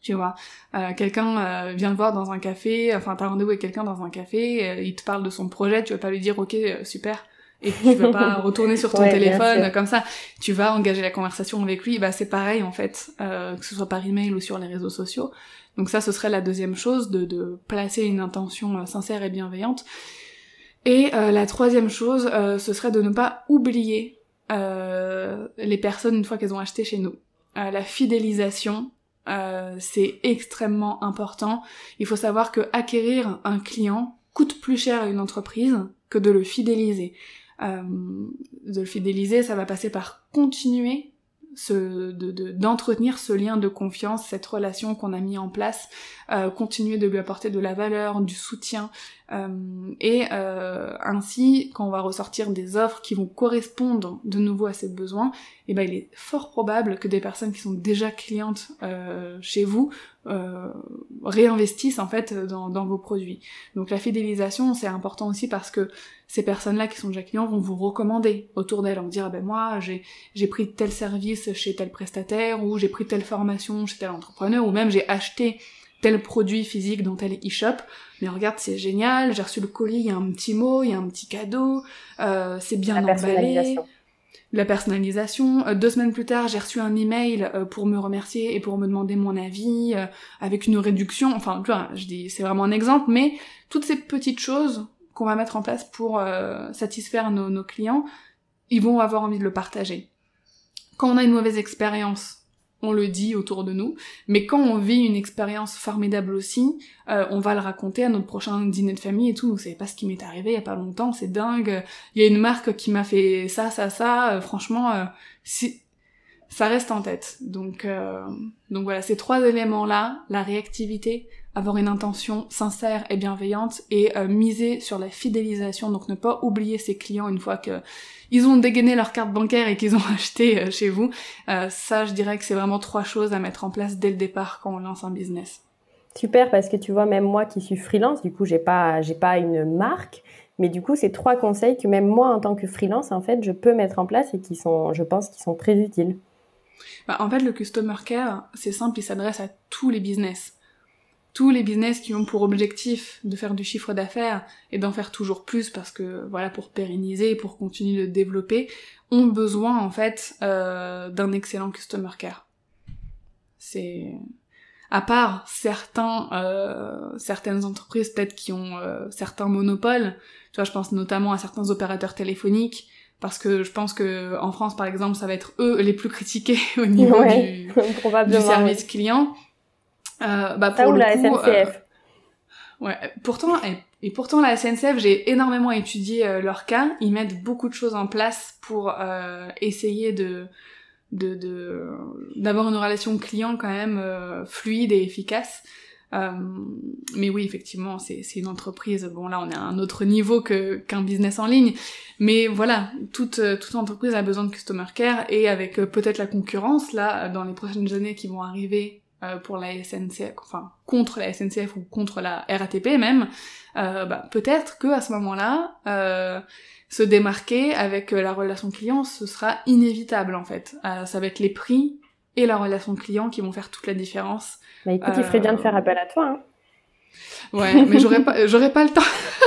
B: Tu vois, euh, quelqu'un vient te voir dans un café, enfin t'as rendez-vous avec quelqu'un dans un café, il te parle de son projet, tu vas pas lui dire ok super, et tu vas pas *laughs* retourner sur ton téléphone comme ça. Tu vas engager la conversation avec lui. Bah c'est pareil en fait, que ce soit par email ou sur les réseaux sociaux. Donc ça, ce serait la deuxième chose, de, placer une intention euh, sincère et bienveillante. Et euh, la troisième chose, euh, ce serait de ne pas oublier les personnes une fois qu'elles ont acheté chez nous. la fidélisation, c'est extrêmement important. Il faut savoir que acquérir un client coûte plus cher à une entreprise que de le fidéliser. De le fidéliser, ça va passer par continuer d'entretenir ce lien de confiance, cette relation qu'on a mis en place, euh, continuer de lui apporter de la valeur, du soutien, euh, et euh, ainsi, quand on va ressortir des offres qui vont correspondre de nouveau à ses besoins, eh ben il est fort probable que des personnes qui sont déjà clientes chez vous réinvestissent en fait dans, dans vos produits. Donc la fidélisation, c'est important aussi parce que ces personnes-là qui sont déjà clients vont vous recommander autour d'elles, en dire ah ben moi j'ai pris tel service chez tel prestataire ou j'ai pris telle formation chez tel entrepreneur ou même j'ai acheté tel produit physique dans tel e-shop. Mais regarde, c'est génial, j'ai reçu le colis, il y a un petit mot, il y a un petit cadeau, euh, c'est bien emballé. La personnalisation. Euh, deux semaines plus tard, j'ai reçu un email euh, pour me remercier et pour me demander mon avis, euh, avec une réduction. Enfin, tu vois, je dis, c'est vraiment un exemple, mais toutes ces petites choses qu'on va mettre en place pour euh, satisfaire nos, nos clients, ils vont avoir envie de le partager. Quand on a une mauvaise expérience, on le dit autour de nous, mais quand on vit une expérience formidable aussi, euh, on va le raconter à notre prochain dîner de famille et tout. Vous savez pas ce qui m'est arrivé il y a pas longtemps, c'est dingue. Il y a une marque qui m'a fait ça, ça, ça. Euh, franchement, euh, ça reste en tête. Donc, donc voilà, ces trois éléments-là, la réactivité, avoir une intention sincère et bienveillante et euh, miser sur la fidélisation, donc ne pas oublier ses clients une fois que ils ont dégainé leur carte bancaire et qu'ils ont *laughs* acheté euh, chez vous. Euh, ça, je dirais que c'est vraiment trois choses à mettre en place dès le départ quand on lance un business.
A: Super, parce que tu vois, même moi qui suis freelance, du coup, j'ai pas, j'ai pas une marque, mais du coup, c'est trois conseils que même moi, en tant que freelance, en fait, je peux mettre en place et qui sont, je pense, qui sont très utiles.
B: Bah, en fait, le customer care, c'est simple, il s'adresse à tous les business tous les business qui ont pour objectif de faire du chiffre d'affaires et d'en faire toujours plus parce que voilà pour pérenniser pour continuer de développer ont besoin en fait euh, d'un excellent customer care. C'est à part certains euh, certaines entreprises peut-être qui ont euh, certains monopoles, tu vois je pense notamment à certains opérateurs téléphoniques parce que je pense que en France par exemple ça va être eux les plus critiqués *laughs* au niveau du, *laughs* du, service client
A: euh, bah pour la SNCF. Euh,
B: ouais, pourtant, et, pourtant la SNCF, j'ai énormément étudié euh, leur cas. Ils mettent beaucoup de choses en place pour essayer de de d'avoir une relation client quand même fluide et efficace. mais oui, effectivement, c'est une entreprise. Bon, là, on est à un autre niveau que qu'un business en ligne. Mais voilà, toute toute entreprise a besoin de customer care et avec peut-être la concurrence là dans les prochaines années qui vont arriver euh, pour la SNCF, enfin contre la SNCF ou contre la RATP même, euh, bah, peut-être que à ce moment-là, euh, se démarquer avec la relation client, ce sera inévitable en fait. ça va être les prix et la relation client qui vont faire toute la différence.
A: Bah écoute, il ferait bien de faire appel à toi. Hein.
B: Ouais, mais j'aurais pas, *laughs* j'aurais pas le temps.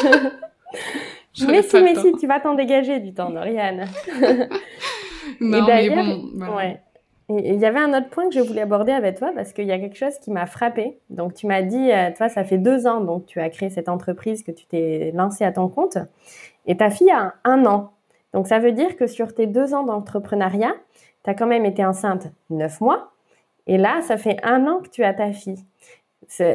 B: *laughs*
A: mais si, mais si, tu vas t'en dégager du temps, Doriane. *laughs*
B: non, mais bon.
A: Ouais. Il y avait un autre point que je voulais aborder avec toi parce qu'il y a quelque chose qui m'a frappé. Donc, tu m'as dit, euh, toi, ça fait deux ans donc tu as créé cette entreprise, que tu t'es lancé à ton compte, et ta fille a un an. Donc, ça veut dire que sur tes deux ans d'entrepreneuriat, tu as quand même été enceinte neuf mois, et là, ça fait un an que tu as ta fille.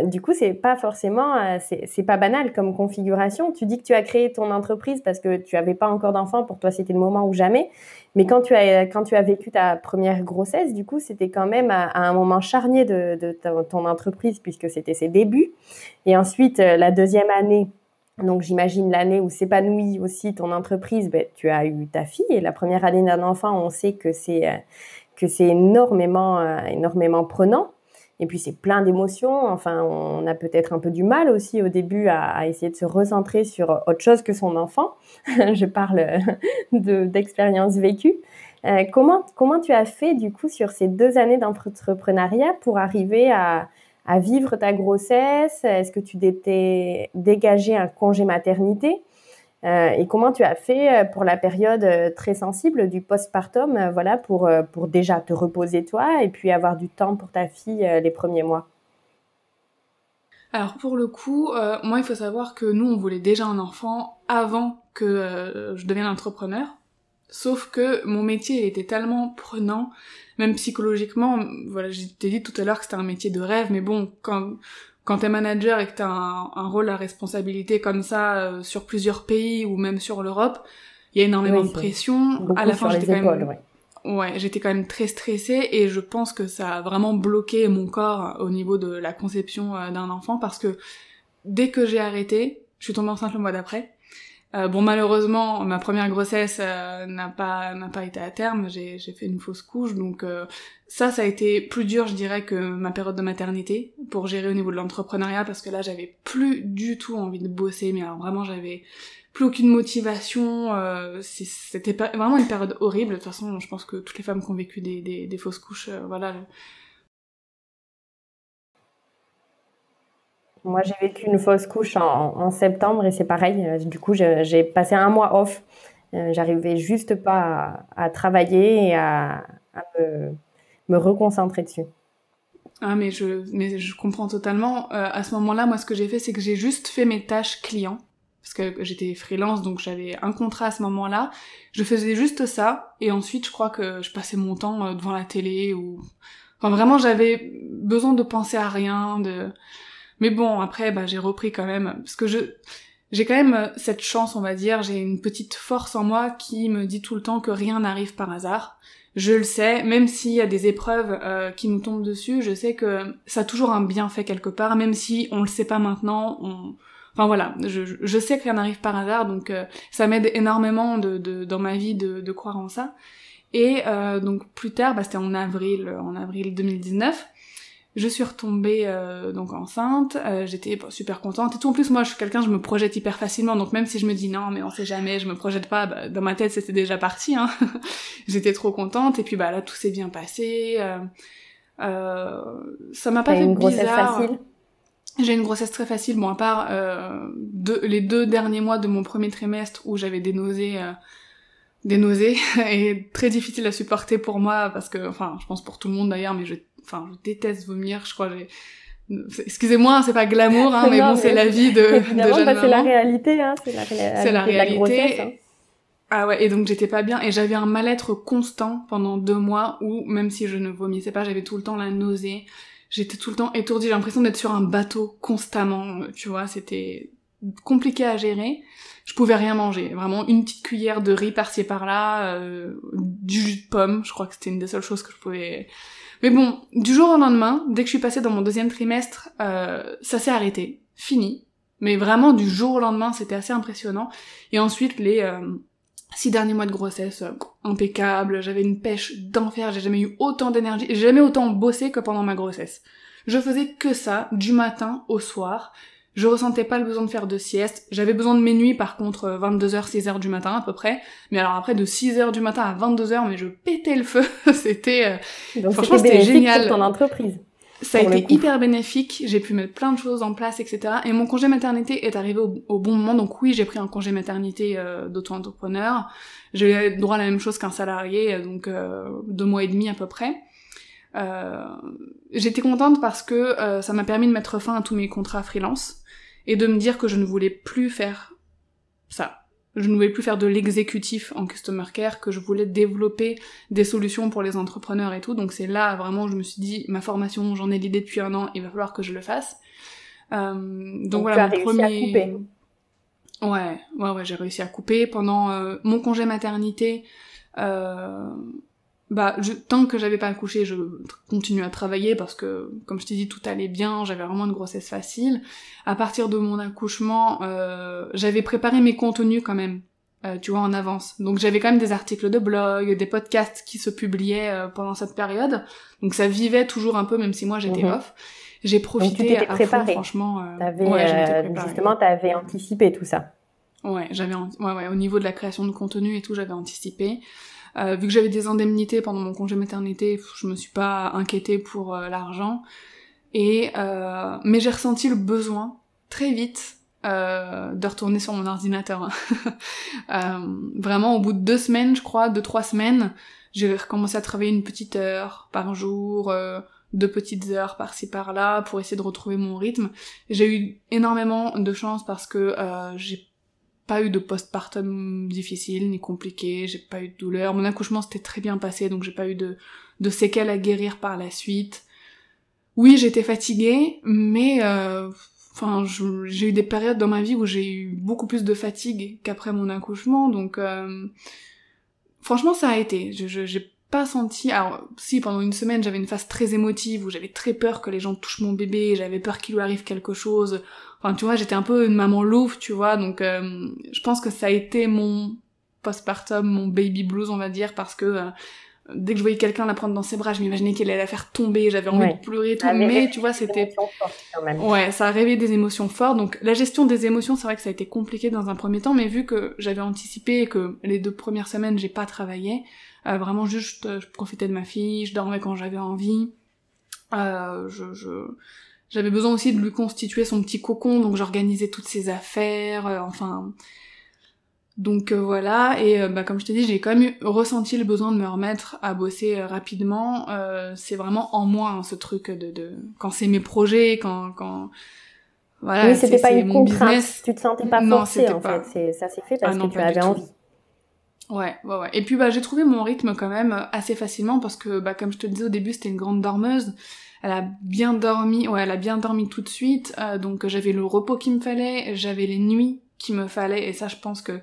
A: Du coup, c'est pas forcément, euh, c'est pas banal comme configuration. Tu dis que tu as créé ton entreprise parce que tu avais pas encore d'enfant. Pour toi, c'était le moment ou jamais. Mais quand tu as quand tu as vécu ta première grossesse, du coup, c'était quand même à, un moment charnier de, de ton, entreprise puisque c'était ses débuts. Et ensuite, euh, la deuxième année. Donc, j'imagine l'année où s'épanouit aussi ton entreprise. Ben, tu as eu ta fille et la première année d'un enfant, on sait que c'est euh, que c'est énormément énormément prenant. Et puis c'est plein d'émotions. Enfin, on a peut-être un peu du mal aussi au début à, essayer de se recentrer sur autre chose que son enfant. *laughs* Je parle d'expériences vécues. Euh, comment, comment tu as fait du coup sur ces deux années d'entrepreneuriat pour arriver à, à, vivre ta grossesse? Est-ce que tu t'étais dégagé un congé maternité? Euh, et comment tu as fait euh, pour la période euh, très sensible du postpartum, voilà, pour, pour déjà te reposer toi et puis avoir du temps pour ta fille les premiers mois?
B: Alors pour le coup, moi il faut savoir que nous on voulait déjà un enfant avant que je devienne entrepreneur. Sauf que mon métier était tellement prenant, même psychologiquement. Voilà, j'ai dit tout à l'heure que c'était un métier de rêve, mais bon, quand quand t'es manager et que t'as un, un rôle à responsabilité comme ça euh, sur plusieurs pays ou même sur l'Europe, il y a énormément de pression.
A: À la fin, j'étais quand même, ouais.
B: ouais j'étais quand même très stressée et je pense que ça a vraiment bloqué mon corps au niveau de la conception euh, d'un enfant parce que dès que j'ai arrêté, je suis tombée enceinte le mois d'après. Euh, bon, malheureusement, ma première grossesse euh, n'a pas n'a pas été à terme. J'ai fait une fausse couche, donc euh, ça, ça a été plus dur, je dirais, que ma période de maternité pour gérer au niveau de l'entrepreneuriat, parce que là, j'avais plus du tout envie de bosser, mais alors vraiment, j'avais plus aucune motivation. C'était vraiment une période horrible. De toute façon, je pense que toutes les femmes qui ont vécu des des, des fausses couches, voilà,
A: Moi, j'ai vécu une fausse couche en, septembre et c'est pareil. Euh, du coup, j'ai passé un mois off. Euh, j'arrivais juste pas à, travailler et à, me, reconcentrer dessus.
B: Ah, mais je, mais je comprends totalement. Euh, à ce moment-là, moi, ce que j'ai fait, c'est que j'ai juste fait mes tâches clients. Parce que j'étais freelance, donc j'avais un contrat à ce moment-là. Je faisais juste ça. Et ensuite, je crois que je passais mon temps devant la télé ou... Enfin, vraiment, j'avais besoin de penser à rien, de mais bon, après, bah, j'ai repris quand même, parce que je, j'ai quand même euh, cette chance, on va dire, j'ai une petite force en moi qui me dit tout le temps que rien n'arrive par hasard. Je le sais, même s'il y a des épreuves euh, qui nous tombent dessus, je sais que ça a toujours un bienfait quelque part, même si on le sait pas maintenant, on... Enfin voilà, je, je sais que rien n'arrive par hasard, donc euh, ça m'aide énormément de, de, dans ma vie de, de croire en ça. Et donc plus tard, bah, c'était en avril, en avril 2019, je suis retombée euh, donc enceinte, euh, j'étais super contente et tout. En plus, moi, je suis quelqu'un, je me projette hyper facilement. Donc même si je me dis non, mais on sait jamais, je me projette pas, bah, dans ma tête c'était déjà parti. Hein. *laughs* j'étais trop contente et puis bah là tout s'est bien passé. Euh, euh ça m'a pas fait une grossesse facile? J'ai une grossesse très facile, bon à part deux, les deux derniers mois de mon premier trimestre où j'avais des nausées des nausées *laughs* et très difficile à supporter pour moi parce que enfin je pense pour tout le monde d'ailleurs mais je enfin, je déteste vomir, je crois. Excusez-moi, c'est pas glamour, hein, *laughs* mais bon, c'est la vie de, de jeune
A: bah, C'est la réalité, hein, c'est la,
B: réalité. La réalité. grossesse, hein. Ah ouais, et donc j'étais pas bien, et j'avais un mal-être constant pendant deux mois où, même si je ne vomissais pas, j'avais tout le temps la nausée, j'étais tout le temps étourdie, j'ai l'impression d'être sur un bateau constamment, tu vois, c'était compliqué à gérer. Je pouvais rien manger, vraiment une petite cuillère de riz par-ci par-là, euh, du jus de pomme, je crois que c'était une des seules choses que je pouvais mais bon, du jour au lendemain, dès que je suis passée dans mon deuxième trimestre, euh, ça s'est arrêté, fini. Mais vraiment, du jour au lendemain, c'était assez impressionnant. Et ensuite, les euh, six derniers mois de grossesse, euh, impeccable, j'avais une pêche d'enfer, j'ai jamais eu autant d'énergie, j'ai jamais autant bossé que pendant ma grossesse. Je faisais que ça, du matin au soir. Je ressentais pas le besoin de faire de sieste. J'avais besoin de mes nuits, par contre, 22h, 6h du matin à peu près. Mais alors après, de 6h du matin à 22h, mais je pétais le feu. *laughs* c'était,
A: euh... franchement, c'était génial. Pour ton entreprise.
B: Ça a été hyper bénéfique, j'ai pu mettre plein de choses en place, etc. Et mon congé maternité est arrivé au, bon moment, donc oui, j'ai pris un congé maternité euh, d'auto-entrepreneur. J'ai eu droit à la même chose qu'un salarié, donc euh, deux mois et demi à peu près. Euh, J'étais contente parce que euh, ça m'a permis de mettre fin à tous mes contrats freelance et de me dire que je ne voulais plus faire ça je ne voulais plus faire de l'exécutif en customer care, que je voulais développer des solutions pour les entrepreneurs et tout. Donc c'est là vraiment je me suis dit ma formation, j'en ai l'idée depuis un an, il va falloir que je le fasse. Euh, donc, donc, voilà,
A: mon premier. À couper.
B: Ouais, ouais, ouais, j'ai réussi à couper pendant euh, mon congé maternité. Euh, bah je, tant que j'avais pas accouché, je continue à travailler parce que comme je t'ai dit tout allait bien, j'avais vraiment une grossesse facile. À partir de mon accouchement, euh, j'avais préparé mes contenus quand même, euh, tu vois en avance. Donc j'avais quand même des articles de blog, des podcasts qui se publiaient euh, pendant cette période. Donc ça vivait toujours un peu même si moi j'étais mhm. off. J'ai profité
A: à
B: fond, franchement.
A: Euh, avais, ouais, justement, t'avais anticipé tout ça.
B: Ouais, j'avais, ouais, ouais, au niveau de la création de contenu et tout, j'avais anticipé. Euh, vu que j'avais des indemnités pendant mon congé maternité, je me suis pas inquiétée pour euh, l'argent. Et euh, mais j'ai ressenti le besoin très vite de retourner sur mon ordinateur. *laughs* vraiment, au bout de deux semaines, je crois, deux trois semaines, j'ai recommencé à travailler une petite heure par jour, deux petites heures par-ci par-là pour essayer de retrouver mon rythme. J'ai eu énormément de chance parce que j'ai pas eu de postpartum difficile ni compliqué, j'ai pas eu de douleur. Mon accouchement s'était très bien passé, donc j'ai pas eu de, de séquelles à guérir par la suite. Oui, j'étais fatiguée, mais euh, j'ai eu des périodes dans ma vie où j'ai eu beaucoup plus de fatigue qu'après mon accouchement, donc euh, franchement, ça a été. J'ai pas senti. Alors, si pendant une semaine j'avais une phase très émotive où j'avais très peur que les gens touchent mon bébé, j'avais peur qu'il lui arrive quelque chose Enfin, tu vois, j'étais un peu une maman louve, tu vois, donc euh, je pense que ça a été mon postpartum, mon baby blues, on va dire, parce que euh, dès que je voyais quelqu'un la prendre dans ses bras, je m'imaginais qu'elle allait la faire tomber, j'avais envie de pleurer et tout, mais tu vois, c'était... Ouais, ça a réveillé des émotions fortes, donc la gestion des émotions, c'est vrai que ça a été compliqué dans un premier temps, mais vu que j'avais anticipé et que les deux premières semaines, j'ai pas travaillé, euh, vraiment juste, je profitais de ma fille, je dormais quand j'avais envie, je... je j'avais besoin aussi de lui constituer son petit cocon, donc j'organisais toutes ses affaires, euh, enfin... Donc euh, voilà, et euh, bah, comme je t'ai dit, j'ai quand même eu, ressenti le besoin de me remettre à bosser rapidement. c'est vraiment en moi hein, ce truc de, de... quand c'est mes projets, quand quand
A: voilà, oui, c'était pas une contrainte. Business. Tu te sentais pas forcée en fait. C'est ça s'est fait parce ah que tu avais envie.
B: Ouais, ouais, ouais. Et puis bah j'ai trouvé mon rythme quand même assez facilement parce que bah comme je te disais au début, c'était une grande dormeuse elle a bien dormi, ouais, elle a bien dormi tout de suite, euh, donc j'avais le repos qu'il me fallait, j'avais les nuits qu'il me fallait, et ça je pense que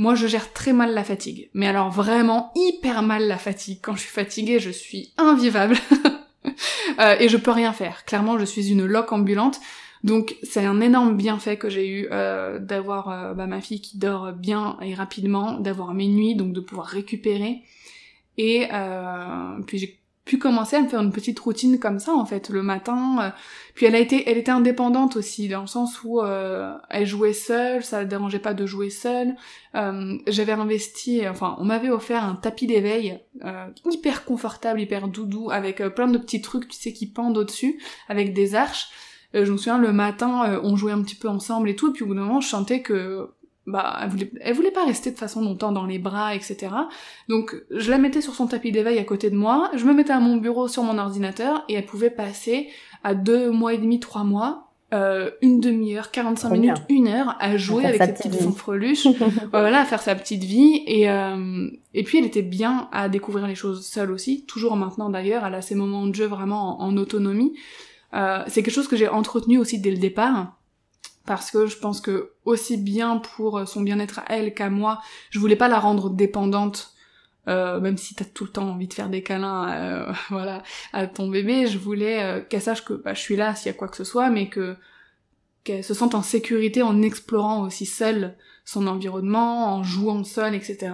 B: moi je gère très mal la fatigue. Mais alors vraiment hyper mal la fatigue. Quand je suis fatiguée, je suis invivable. *laughs* euh, et je peux rien faire. Clairement, je suis une loque ambulante. Donc c'est un énorme bienfait que j'ai eu euh, d'avoir euh, bah, ma fille qui dort bien et rapidement, d'avoir mes nuits, donc de pouvoir récupérer. Et puis j'ai pu commencer à me faire une petite routine comme ça en fait le matin. Euh. Puis elle a été, elle était indépendante aussi dans le sens où euh, elle jouait seule, ça ne dérangeait pas de jouer seule. Euh, J'avais investi, enfin on m'avait offert un tapis d'éveil euh, hyper confortable, hyper doudou avec plein de petits trucs tu sais qui pendent au-dessus avec des arches. je me souviens le matin on jouait un petit peu ensemble et tout et puis au bout d'un moment je sentais que bah, elle voulait, elle voulait pas rester de façon longtemps dans les bras, etc. Donc, je la mettais sur son tapis d'éveil à côté de moi, je me mettais à mon bureau sur mon ordinateur, et elle pouvait passer à deux mois et demi, trois mois, euh, une demi-heure, 45 minutes, une heure, à jouer avec ses petites fanfreluches, *laughs* voilà, à faire sa petite vie, et, euh, et puis elle était bien à découvrir les choses seule aussi, toujours maintenant d'ailleurs, elle a ses moments de jeu vraiment en, autonomie. Euh, c'est quelque chose que j'ai entretenu aussi dès le départ, parce que je pense que aussi bien pour son bien-être à elle qu'à moi, je voulais pas la rendre dépendante, euh, même si t'as tout le temps envie de faire des câlins, euh, *laughs* voilà, à ton bébé, je voulais euh, qu'elle sache que bah, je suis là s'il y a quoi que ce soit, mais que qu'elle se sente en sécurité en explorant aussi seule son environnement, en jouant seule, etc.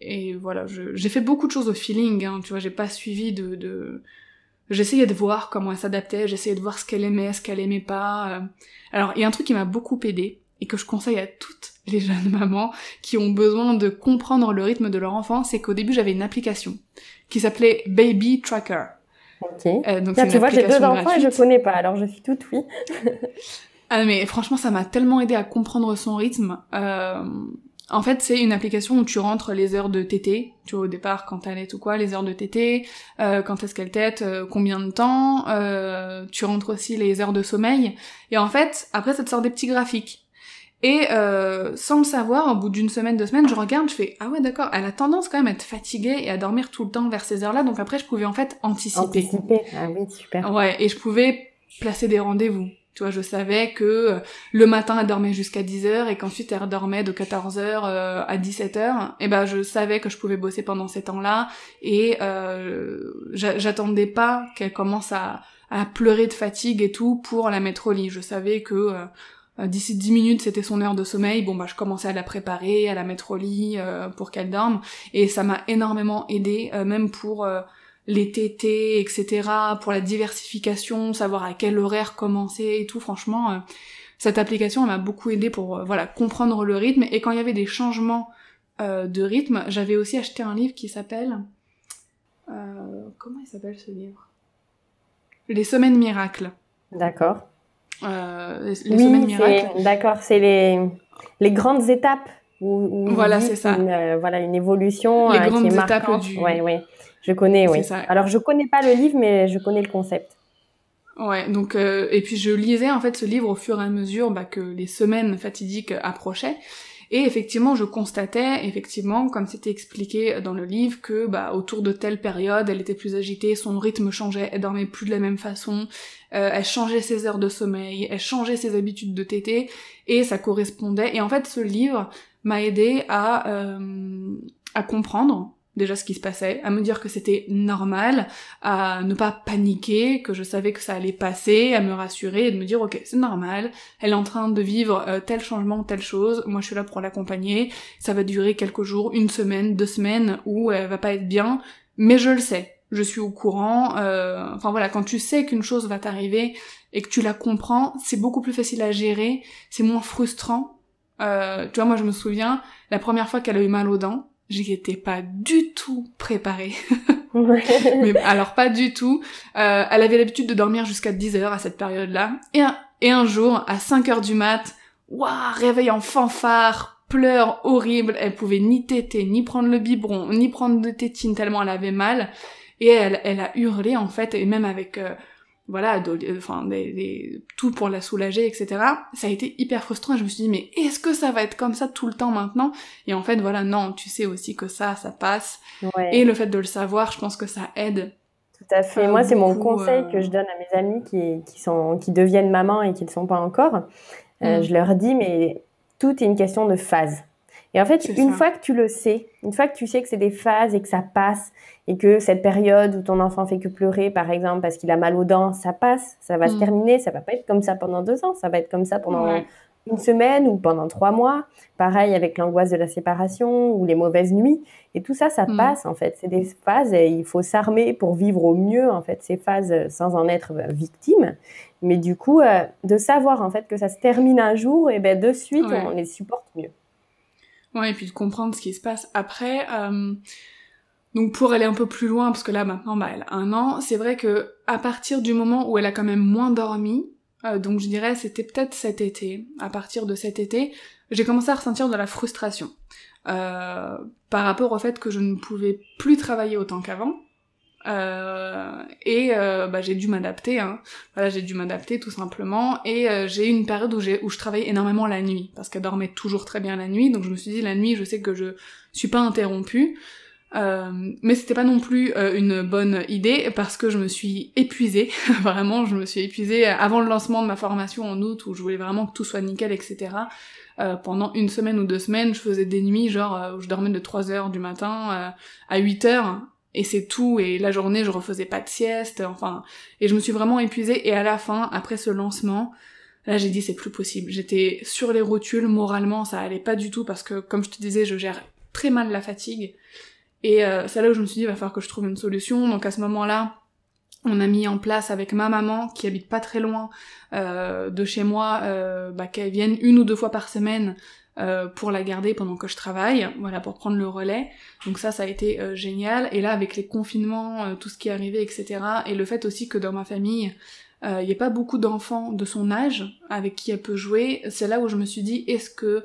B: Et euh, voilà, j'ai fait beaucoup de choses au feeling, hein, tu vois, j'ai pas suivi de j'essayais de voir comment elle s'adaptait, j'essayais de voir ce qu'elle aimait, ce qu'elle aimait pas. euh. Alors, il y a un truc qui m'a beaucoup aidé et que je conseille à toutes les jeunes mamans qui ont besoin de comprendre le rythme de leur enfant, c'est qu'au début j'avais une application qui s'appelait Baby Tracker.
A: Ok.
B: Euh, donc
A: Tiens, tu vois, j'ai deux enfants et je
B: gratuite.
A: connais pas, alors je suis toute oui.
B: Ah mais franchement ça m'a tellement aidé à comprendre son rythme. Euh, en fait c'est une application où tu rentres les heures de tété, tu vois au départ quand elle est ou quoi, les heures de tété, euh, quand est-ce qu'elle tète, euh, combien de temps, euh, tu rentres aussi les heures de sommeil, et en fait après ça te sort des petits graphiques. Et euh, sans le savoir, au bout d'une semaine, deux semaines, je regarde, je fais ah ouais d'accord, elle a tendance quand même à être fatiguée et à dormir tout le temps vers ces heures-là, donc après je pouvais en fait anticiper.
A: Anticiper. Ah oui, super.
B: Ouais, et je pouvais placer des rendez-vous. Tu vois, je savais que euh, le matin, elle dormait jusqu'à 10h et qu'ensuite, elle redormait de 14h euh, à 17h. Et ben, je savais que je pouvais bosser pendant ces temps-là et euh, j'a- j'attendais pas qu'elle commence à, pleurer de fatigue et tout pour la mettre au lit. Je savais que euh, d'ici 10 minutes, c'était son heure de sommeil. Bon, bah, je commençais à la préparer, à la mettre au lit pour qu'elle dorme. Et ça m'a énormément aidé, euh, même pour... les TT, etc., pour la diversification, savoir à quel horaire commencer et tout, franchement, euh, cette application m'a beaucoup aidé pour euh, voilà comprendre le rythme. Et quand il y avait des changements euh, de rythme, j'avais aussi acheté un livre qui s'appelle... euh, comment il s'appelle ce livre? Les Semaines Miracles.
A: D'accord.
B: Euh, les Semaines Miracles.
A: d'accord, c'est les, les grandes étapes où, où il
B: Voilà, c'est ça.
A: Une, voilà, une évolution
B: Les grandes
A: qui est
B: étapes
A: marquante.
B: du-
A: Ouais, ouais. Je connais, oui.
B: ça.
A: Alors, je connais pas le livre, mais je connais le concept.
B: Ouais, donc euh, et puis je lisais en fait ce livre au fur et à mesure bah, que les semaines fatidiques approchaient. Et effectivement, je constatais, effectivement, comme c'était expliqué dans le livre, que bah autour de telle période, elle était plus agitée, son rythme changeait, elle dormait plus de la même façon, euh, elle changeait ses heures de sommeil, elle changeait ses habitudes de tété, et ça correspondait. Et en fait, ce livre m'a aidé à euh, à comprendre déjà ce qui se passait, à me dire que c'était normal, à ne pas paniquer, que je savais que ça allait passer, à me rassurer et de me dire ok c'est normal, elle est en train de vivre euh, tel changement, telle chose, moi je suis là pour l'accompagner, ça va durer quelques jours, une semaine, deux semaines où elle va pas être bien, mais je le sais, je suis au courant, euh, enfin voilà, quand tu sais qu'une chose va t'arriver et que tu la comprends, c'est beaucoup plus facile à gérer, c'est moins frustrant. Euh, tu vois, moi je me souviens, la première fois qu'elle a eu mal aux dents, j'y étais pas du tout préparée. *laughs* mais alors pas du tout. Euh, elle avait l'habitude de dormir jusqu'à 10 heures à cette période-là. Et un, et un jour, à 5 heures du mat, waouh, réveil en fanfare, pleurs horribles, elle pouvait ni téter, ni prendre le biberon, ni prendre de tétine tellement elle avait mal. Et elle, elle a hurlé en fait, et même avec... euh, voilà, euh, enfin, des, des- tout pour la soulager, etc. Ça a été hyper frustrant et je me suis dit, mais est-ce que ça va être comme ça tout le temps maintenant? Et en fait, voilà, non, tu sais aussi que ça, ça passe.
A: Ouais.
B: Et le fait de le savoir, je pense que ça aide.
A: Tout à fait.
B: Euh,
A: Moi, c'est mon conseil
B: euh,
A: que je donne à mes amis qui, qui, sont, qui deviennent mamans et qui ne le sont pas encore. Euh,
B: Mm.
A: Je leur dis, mais tout est une question de phase. Et en fait, une
B: ça.
A: fois que tu le sais, une fois que tu sais que c'est des phases et que ça passe, et que cette période où ton enfant fait que pleurer, par exemple, parce qu'il a mal aux dents, ça passe, ça va se
B: Mm.
A: terminer, ça va pas être comme ça pendant deux ans, ça va être comme ça pendant
B: Ouais.
A: une semaine ou pendant trois mois. Pareil avec l'angoisse de la séparation ou les mauvaises nuits. Et tout ça, ça
B: Mm.
A: passe en fait. C'est des phases et il faut s'armer pour vivre au mieux en fait ces phases sans en être victime. Mais du coup, euh, de savoir en fait que ça se termine un jour, et ben de suite
B: Ouais.
A: on les supporte mieux.
B: Ouais, et puis de comprendre ce qui se passe après. euh, Donc pour aller un peu plus loin, parce que là maintenant, bah, elle a un an, c'est vrai que à partir du moment où elle a quand même moins dormi, euh, donc je dirais c'était peut-être cet été, à partir de cet été, j'ai commencé à ressentir de la frustration euh, par rapport au fait que je ne pouvais plus travailler autant qu'avant. Euh, et euh, bah, j'ai dû m'adapter, hein. voilà, j'ai dû m'adapter tout simplement. Et euh, j'ai eu une période où, où je travaillais énormément la nuit, parce qu'elle dormait toujours très bien la nuit, donc je me suis dit la nuit, je sais que je suis pas interrompue. Euh, mais c'était pas non plus euh, une bonne idée parce que je me suis épuisée, *laughs* vraiment, je me suis épuisée avant le lancement de ma formation en août où je voulais vraiment que tout soit nickel, etc. Euh, pendant une semaine ou deux semaines, je faisais des nuits genre euh, où je dormais de 3 heures du matin à 8 heures et c'est tout et la journée je refaisais pas de sieste, enfin et je me suis vraiment épuisée et à la fin après ce lancement Là, j'ai dit c'est plus possible. J'étais sur les rotules, moralement, ça allait pas du tout parce que, comme je te disais, je gère très mal la fatigue. Et euh, c'est là où je me suis dit, va falloir que je trouve une solution. Donc à ce moment-là, On a mis en place avec ma maman, qui habite pas très loin euh, de chez moi, euh, bah, qu'elle vienne une ou deux fois par semaine euh, pour la garder pendant que je travaille, voilà, pour prendre le relais. Donc ça, ça a été euh, génial. Et là, avec les confinements, euh, tout ce qui est arrivé, etc., et le fait aussi que dans ma famille, il n'y a pas beaucoup d'enfants de son âge avec qui elle peut jouer, c'est là où je me suis dit, est-ce que,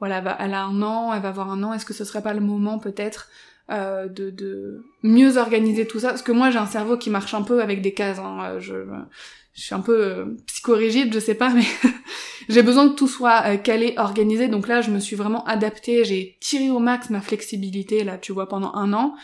B: voilà, elle a un an, elle va avoir un an, est-ce que ce serait pas le moment peut-être de, de, mieux organiser tout ça? Parce que moi j'ai un cerveau qui marche un peu avec des cases hein. je, je suis un peu euh, psychorigide, je sais pas, mais *laughs* j'ai besoin que tout soit euh, calé, organisé. Donc là, je me suis vraiment adaptée, j'ai tiré au max ma flexibilité, là, tu vois, pendant un an.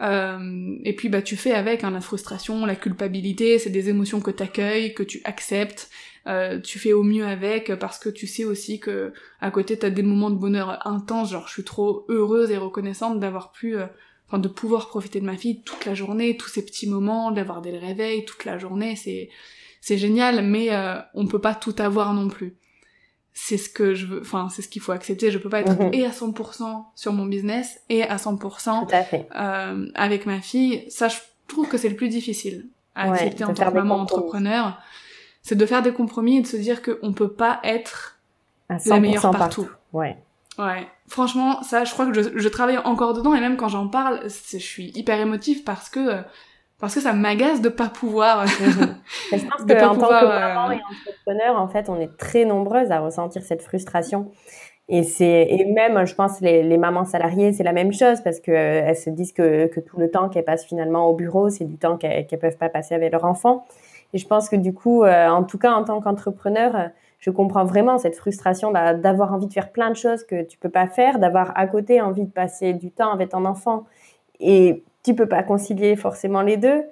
B: Euh, et puis, bah, tu fais avec hein, la frustration, la culpabilité, c'est des émotions que t'accueilles, que tu acceptes. Euh, tu fais au mieux avec parce que tu sais aussi que à côté t'as des moments de bonheur intenses genre je suis trop heureuse et reconnaissante d'avoir pu enfin de pouvoir profiter de ma fille toute la journée tous ces petits moments d'avoir des réveils toute la journée c'est c'est génial, mais euh, on peut pas tout avoir non plus. C'est ce que je veux, enfin c'est ce qu'il faut accepter. Je peux pas être mhm. et à 100% sur mon business et à 100% Euh, avec ma fille. Ça, je trouve que c'est le plus difficile à accepter en tant que maman entrepreneur. C'est de faire des compromis et de se dire qu'on peut pas être la meilleure partout.
A: Ouais.
B: Ouais. Franchement, ça, je crois que je, je travaille encore dedans et même quand j'en parle, je suis hyper émotive parce que euh, parce que ça m'agace de pas pouvoir.
A: Mhm. *laughs* je pense qu'en tant que maman euh, et entrepreneur, en fait, on est très nombreuses à ressentir cette frustration. Et c'est et même, je pense, les, les mamans salariées, c'est la même chose parce que euh, elles se disent que, que tout le temps qu'elles passent finalement au bureau, c'est du temps qu'elles ne peuvent pas passer avec leur enfant. Et je pense que du coup, euh, en tout cas, en tant qu'entrepreneur, je comprends vraiment cette frustration d'avoir envie de faire plein de choses que tu peux pas faire, d'avoir à côté envie de passer du temps avec ton enfant et tu peux pas concilier forcément les deux.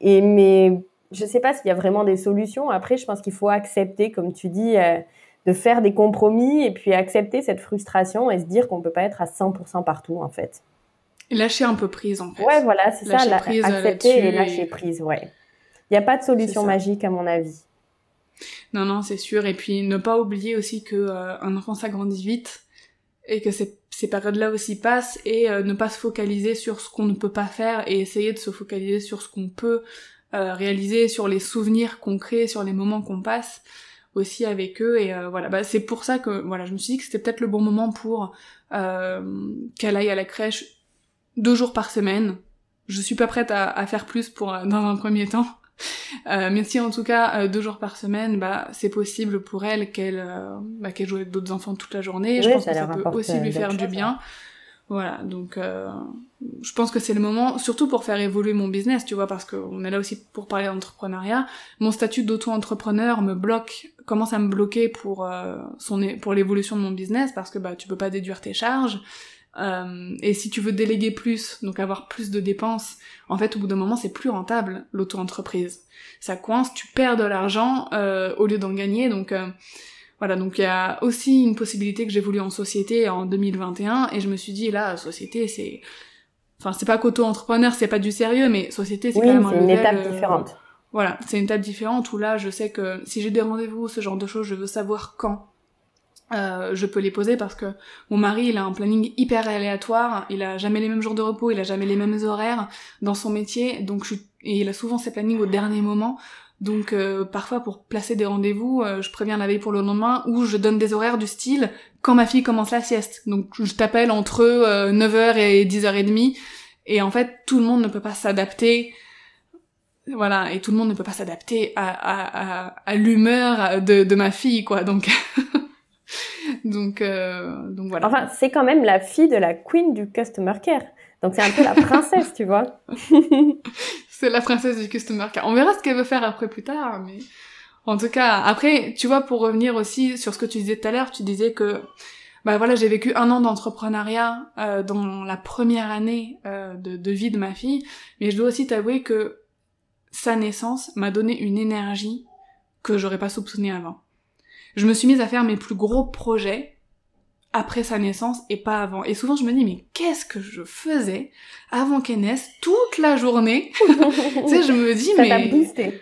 A: Et mais je sais pas s'il y a vraiment des solutions. Après, je pense qu'il faut accepter, comme tu dis, euh, de faire des compromis et puis accepter cette frustration et se dire qu'on peut pas être à 100% partout en fait.
B: lâcher un peu prise en fait.
A: Ouais, voilà, c'est ça, accepter et lâcher prise, ouais. Il n'y a pas de solution magique à mon avis.
B: Non, non, c'est sûr. Et puis ne pas oublier aussi que euh, un enfant s'agrandit vite et que ces, ces périodes-là aussi passent et euh, ne pas se focaliser sur ce qu'on ne peut pas faire et essayer de se focaliser sur ce qu'on peut euh, réaliser, sur les souvenirs qu'on crée, sur les moments qu'on passe aussi avec eux. Et euh, voilà. Bah c'est pour ça que voilà je me suis dit que c'était peut-être le bon moment pour qu'elle aille à la crèche deux jours par semaine. Je suis pas prête à, à faire plus pour dans un premier temps *laughs* euh, mais si en tout cas euh, deux jours par semaine, bah c'est possible pour elle qu'elle euh, bah, qu'elle joue avec d'autres enfants toute la journée. je pense que ça peut aussi lui faire du bien. Voilà, donc je pense que c'est le moment, surtout pour faire évoluer mon business, tu vois, parce qu'on est là aussi pour parler d'entrepreneuriat. Mon statut d'auto-entrepreneur me bloque, commence à me bloquer pour son pour l'évolution de mon business, parce que bah tu peux pas déduire tes charges. Euh, et si tu veux déléguer plus, donc avoir plus de dépenses, en fait, au bout d'un moment, c'est plus rentable l'auto-entreprise. Ça coince, tu perds de l'argent euh, au lieu d'en gagner. Donc euh, voilà, donc il y a aussi une possibilité que j'ai voulu en société en 2021, et je me suis dit là, société, c'est, enfin, c'est pas qu'auto-entrepreneur, c'est pas du sérieux, mais société, c'est quand même
A: une étape différente.
B: Voilà, c'est une étape différente où là, je sais que si j'ai des rendez-vous, ce genre de choses, je veux savoir quand euh, je peux les poser parce que mon mari il a un planning hyper aléatoire, il a jamais les mêmes jours de repos, il a jamais les mêmes horaires dans son métier, donc je, et il a souvent ses plannings au dernier moment. Donc euh, parfois pour placer des rendez-vous, euh, je préviens la veille pour le lendemain ou je donne des horaires du style quand ma fille commence la sieste. Donc je t'appelle entre 9h et 10h30 et en fait tout le monde ne peut pas s'adapter voilà, et tout le monde ne peut pas s'adapter à, à, à, à l'humeur de, de ma fille, quoi. Donc, *laughs* donc, euh, donc voilà.
A: Enfin, c'est quand même la fille de la queen du customer care. Donc c'est un peu la princesse, tu vois. *laughs*
B: c'est la princesse du customer care. On verra ce qu'elle veut faire après plus tard, mais en tout cas, après, tu vois, pour revenir aussi sur ce que tu disais tout à l'heure, tu disais que bah voilà, j'ai vécu un an d'entrepreneuriat euh, dans la première année euh, de, de vie de ma fille, mais je dois aussi t'avouer que sa naissance m'a donné une énergie que j'aurais pas soupçonnée avant je me suis mise à faire mes plus gros projets après sa naissance et pas avant. Et souvent je me dis mais qu'est-ce que je faisais avant qu'elle naisse toute la journée? *laughs* Tu sais, je me dis mais
A: ça m'a boosté.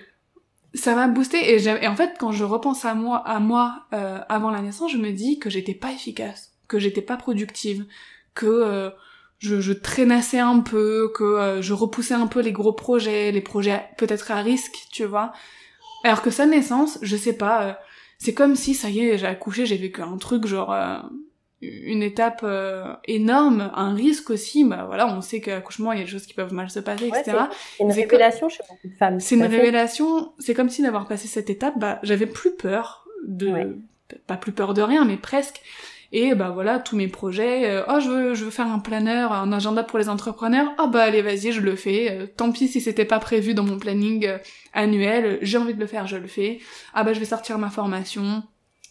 B: Ça m'a boosté et, en fait quand je repense à moi à moi euh, avant la naissance, je me dis que j'étais pas efficace, que j'étais pas productive, que euh, je, je traînassais un peu, que euh, je repoussais un peu les gros projets, les projets peut-être à risque, tu vois. Alors que sa naissance, je sais pas, euh, c'est comme si ça y est, j'ai accouché, j'ai vécu un truc genre euh, une étape énorme, un risque aussi. Bah voilà, on sait qu'accouchement, il y a des choses qui peuvent mal se passer, etc.
A: C'est une révélation chez beaucoup de femmes.
B: C'est une révélation. C'est comme si d'avoir passé cette étape, bah j'avais plus peur de, pas plus peur de rien, mais presque. Et bah voilà, tous mes projets, euh, oh je veux, je veux faire un planeur, un agenda pour les entrepreneurs, ah oh, bah allez vas-y, je le fais. Euh, tant pis si c'était pas prévu dans mon planning euh, annuel, j'ai envie de le faire, je le fais. Ah bah je vais sortir ma formation,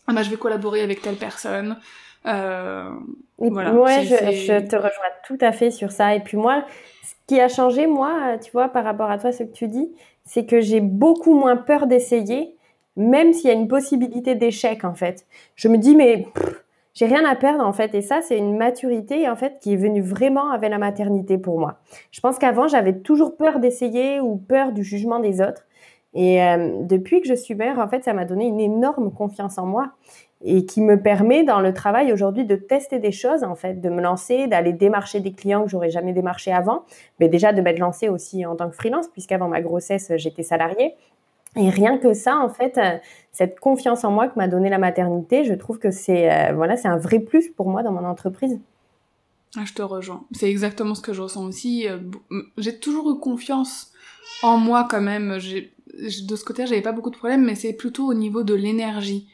B: ah bah je vais collaborer avec telle personne.
A: Euh, voilà. Ouais, je, je, te rejoins tout à fait sur ça. Et puis moi, ce qui a changé, moi, tu vois, par rapport à toi, ce que tu dis, c'est que j'ai beaucoup moins peur d'essayer, même s'il y a une possibilité d'échec, en fait. Je me dis, mais j'ai rien à perdre en fait. Et ça c'est une maturité en fait qui est venue vraiment avec la maternité pour moi. Je pense qu'avant j'avais toujours peur d'essayer ou peur du jugement des autres. Et euh, depuis que je suis mère en fait ça m'a donné une énorme confiance en moi et qui me permet dans le travail aujourd'hui de tester des choses en fait, de me lancer, d'aller démarcher des clients que j'aurais jamais démarché avant, mais déjà de m'être lancée aussi en tant que freelance puisqu'avant ma grossesse j'étais salariée et rien que ça, en fait, euh, cette confiance en moi que m'a donné la maternité, je trouve que c'est euh, voilà, c'est un vrai plus pour moi dans mon entreprise.
B: Ah, je te rejoins. C'est exactement ce que je ressens aussi. Euh, j'ai toujours eu confiance en moi quand même. De ce côté, j'avais pas beaucoup de problèmes, mais c'est plutôt au niveau de l'énergie.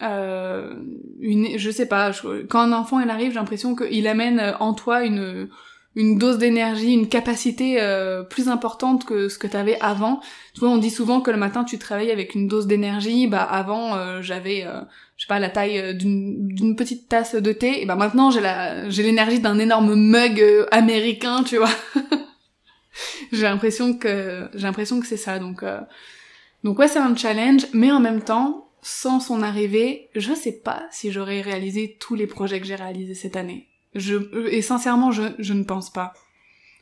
B: Euh, une, je sais pas. quand un enfant il arrive, j'ai l'impression qu'il amène en toi une une dose d'énergie, une capacité euh, plus importante que ce que tu avais avant. Tu vois, on dit souvent que le matin tu travailles avec une dose d'énergie. Bah avant euh, j'avais, euh, je sais pas, la taille d'une petite tasse de thé. Et bah maintenant j'ai la, j'ai l'énergie d'un énorme mug américain, tu vois. *laughs* j'ai l'impression que, j'ai l'impression que c'est ça. Donc, donc ouais, c'est un challenge, mais en même temps, sans son arrivée, je sais pas si j'aurais réalisé tous les projets que j'ai réalisés cette année. Je, et sincèrement, je, je ne pense pas.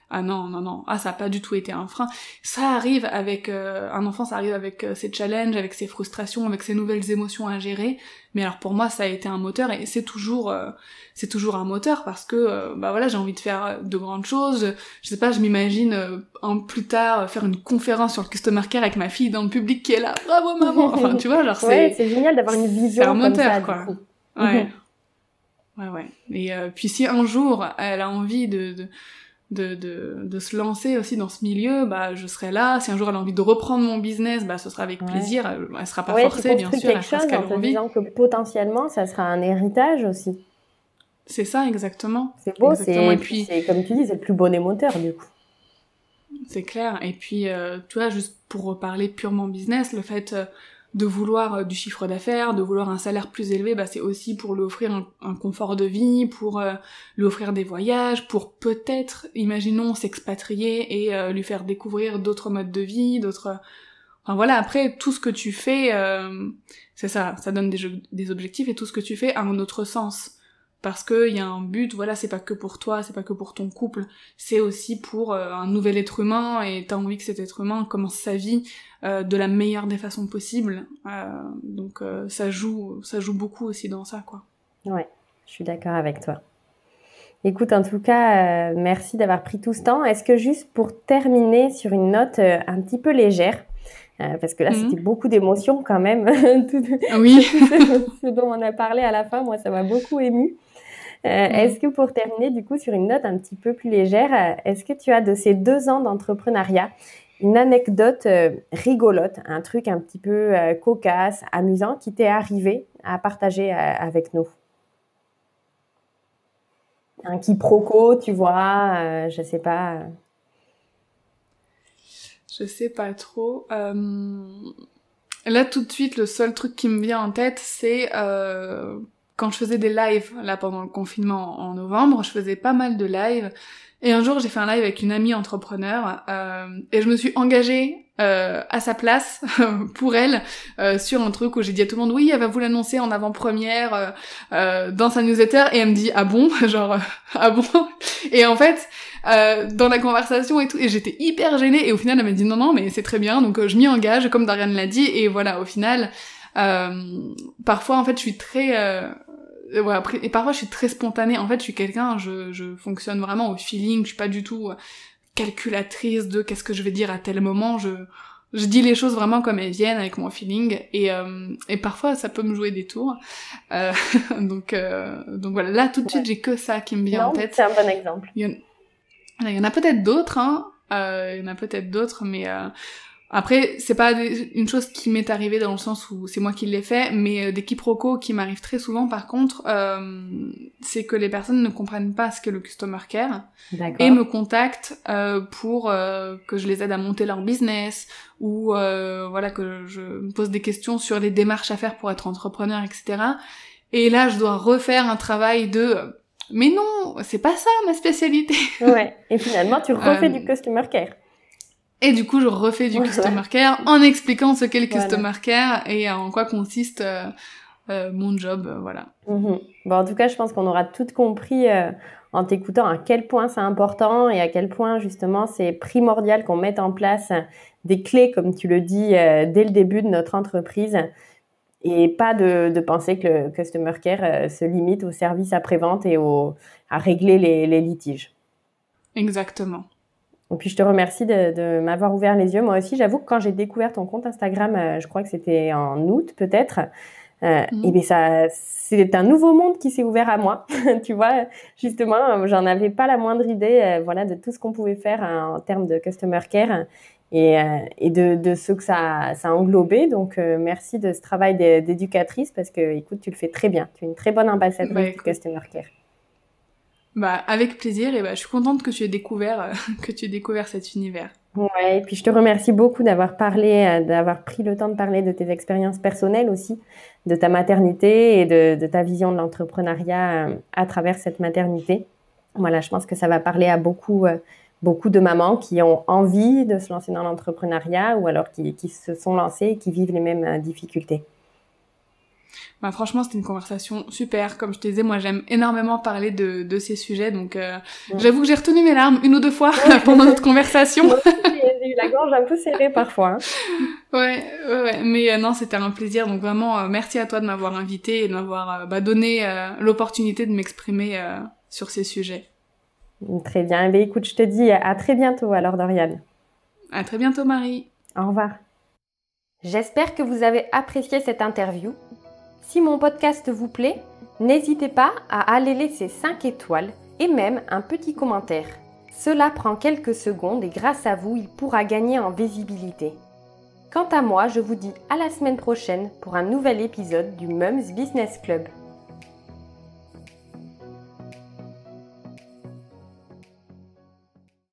B: Ah non, non, non. Ah, ça n'a pas du tout été un frein. Ça arrive avec... Euh, un enfant, ça arrive avec euh, ses challenges, avec ses frustrations, avec ses nouvelles émotions à gérer. Mais alors pour moi, ça a été un moteur et c'est toujours... Euh, c'est toujours un moteur parce que, bah voilà, j'ai envie de faire de grandes choses. Je sais pas, je m'imagine en plus tard faire une conférence sur le customer care avec ma fille dans le public qui est là. Bravo maman Enfin, tu vois, genre *laughs* c'est...
A: Ouais, c'est génial d'avoir une vision
B: C'est un moteur,
A: ça,
B: quoi. Ouais. *laughs* Ouais, ouais. Et euh, puis si un jour elle a envie de, de, de, de, de se lancer aussi dans ce milieu, bah je serai là. Si un jour elle a envie de reprendre mon business, bah ce sera avec plaisir. Elle, elle sera pas forcée, bien sûr.
A: quelque chose en te disant que potentiellement ça sera un héritage aussi.
B: C'est ça, exactement.
A: C'est beau, c'est et puis c'est comme tu dis, c'est le plus bon émoteur du coup.
B: C'est clair. Et puis, euh, tu vois, juste pour reparler purement business, le fait euh, de vouloir euh, du chiffre d'affaires, de vouloir un salaire plus élevé, bah c'est aussi pour lui offrir un, confort de vie, pour euh, lui offrir des voyages, pour peut-être, imaginons, s'expatrier et euh, lui faire découvrir d'autres modes de vie, d'autres... Enfin voilà, après, tout ce que tu fais, c'est ça, ça donne des, des objectifs et tout ce que tu fais a un autre sens parce qu'il y a un but, voilà, c'est pas que pour toi, c'est pas que pour ton couple, c'est aussi pour euh, un nouvel être humain et t'as envie que cet être humain commence sa vie euh, de la meilleure des façons possibles. Euh, donc ça joue, ça joue beaucoup aussi dans ça, quoi.
A: Ouais, je suis d'accord avec toi. Écoute, en tout cas, merci d'avoir pris tout ce temps. Est-ce que juste pour terminer sur une note un petit peu légère, parce que là, mhm. c'était beaucoup d'émotions quand même. *laughs*
B: oui.
A: ce, dont on a parlé à la fin, moi, ça m'a beaucoup ému. Euh, est-ce que pour terminer, du coup, sur une note un petit peu plus légère, euh, est-ce que tu as de ces deux ans d'entrepreneuriat une anecdote euh, rigolote, un truc un petit peu cocasse, amusant qui t'est arrivé à partager avec nous? Un quiproquo, tu vois, je sais pas.
B: Je sais pas trop. Là, tout de suite, le seul truc qui me vient en tête, c'est quand je faisais des lives, là pendant le confinement en novembre, je faisais pas mal de lives. Et un jour, j'ai fait un live avec une amie entrepreneur euh, et je me suis engagée euh, à sa place *laughs* pour elle euh, sur un truc où j'ai dit à tout le monde oui, elle va vous l'annoncer en avant-première euh, euh, dans sa newsletter et elle me dit ah bon, *laughs* genre ah bon. Et en fait, dans la conversation et tout, et j'étais hyper gênée et au final elle m'a dit non non mais c'est très bien donc je m'y engage comme Darian l'a dit et voilà au final. parfois en fait je suis très ouais, après, et parfois je suis très spontanée. En fait, je suis quelqu'un, je, je fonctionne vraiment au feeling. Je suis pas du tout calculatrice de qu'est-ce que je vais dire à tel moment. Je, je dis les choses vraiment comme elles viennent avec mon feeling et, euh, et parfois ça peut me jouer des tours. Euh, *laughs* donc, euh, donc voilà, là tout de suite j'ai que ça qui me vient en tête.
A: C'est un bon exemple.
B: Il y en, il y en a peut-être d'autres, hein. Euh, il y en a peut-être d'autres, mais euh, après, c'est pas une chose qui m'est arrivée dans le sens où c'est moi qui l'ai fait, mais euh, des quiproquos qui m'arrivent très souvent par contre, euh, c'est que les personnes ne comprennent pas ce qu'est le customer care et me contactent euh, pour euh, que je les aide à monter leur business ou euh, voilà que je me pose des questions sur les démarches à faire pour être entrepreneur, etc. Et là, je dois refaire un travail de mais non, c'est pas ça ma spécialité.
A: Ouais. Et finalement, tu refais du customer care.
B: Et du coup, je refais du customer care en expliquant ce qu'est le customer care et en quoi consiste euh, euh, mon job, euh, voilà.
A: Mhm. Bon, en tout cas, je pense qu'on aura tout compris en t'écoutant à quel point c'est important et à quel point justement c'est primordial qu'on mette en place des clés, comme tu le dis, dès le début de notre entreprise et pas de, de penser que le customer care se limite au service après-vente et au, à régler les, les litiges.
B: Exactement.
A: Et puis je te remercie de, de m'avoir ouvert les yeux. Moi aussi, j'avoue que quand j'ai découvert ton compte Instagram, euh, je crois que c'était en août peut-être, euh, mhm. et bien ça, c'est un nouveau monde qui s'est ouvert à moi. *laughs* tu vois, justement, j'en avais pas la moindre idée, euh, voilà, de tout ce qu'on pouvait faire hein, en termes de customer care et, et de, de, ce que ça, ça a englobé. Donc, merci de ce travail d'éducatrice parce que, écoute, tu le fais très bien. Tu es une très bonne ambassadrice bah, du customer care.
B: Bah, avec plaisir, et bah, je suis contente que tu aies découvert, euh, *laughs* que tu aies découvert cet univers.
A: Ouais, et puis je te remercie beaucoup d'avoir parlé, euh, d'avoir pris le temps de parler de tes expériences personnelles aussi, de ta maternité et de, de ta vision de l'entrepreneuriat euh, à travers cette maternité. Voilà, je pense que ça va parler à beaucoup, beaucoup de mamans qui ont envie de se lancer dans l'entrepreneuriat ou alors qui, qui se sont lancées et qui vivent les mêmes difficultés.
B: Bah, franchement, c'était une conversation super. Comme je te disais, moi, j'aime énormément parler de, de ces sujets. Donc, euh, j'avoue que j'ai retenu mes larmes une ou deux fois *laughs* pendant notre conversation.
A: j'ai eu la gorge un peu serrée parfois. Hein.
B: Ouais, ouais, mais euh, non, c'était un plaisir. Donc, vraiment, euh, merci à toi de m'avoir invité et de m'avoir bah, donné l'opportunité de m'exprimer sur ces sujets.
A: Très bien. Eh écoute, je te dis à très bientôt alors, Doriane.
B: À très bientôt, Marie.
A: Au revoir. J'espère que vous avez apprécié cette interview si mon podcast vous plaît, n'hésitez pas à aller laisser 5 étoiles et même un petit commentaire. Cela prend quelques secondes et grâce à vous, il pourra gagner en visibilité. Quant à moi, je vous dis à la semaine prochaine pour un nouvel épisode du Mums Business Club.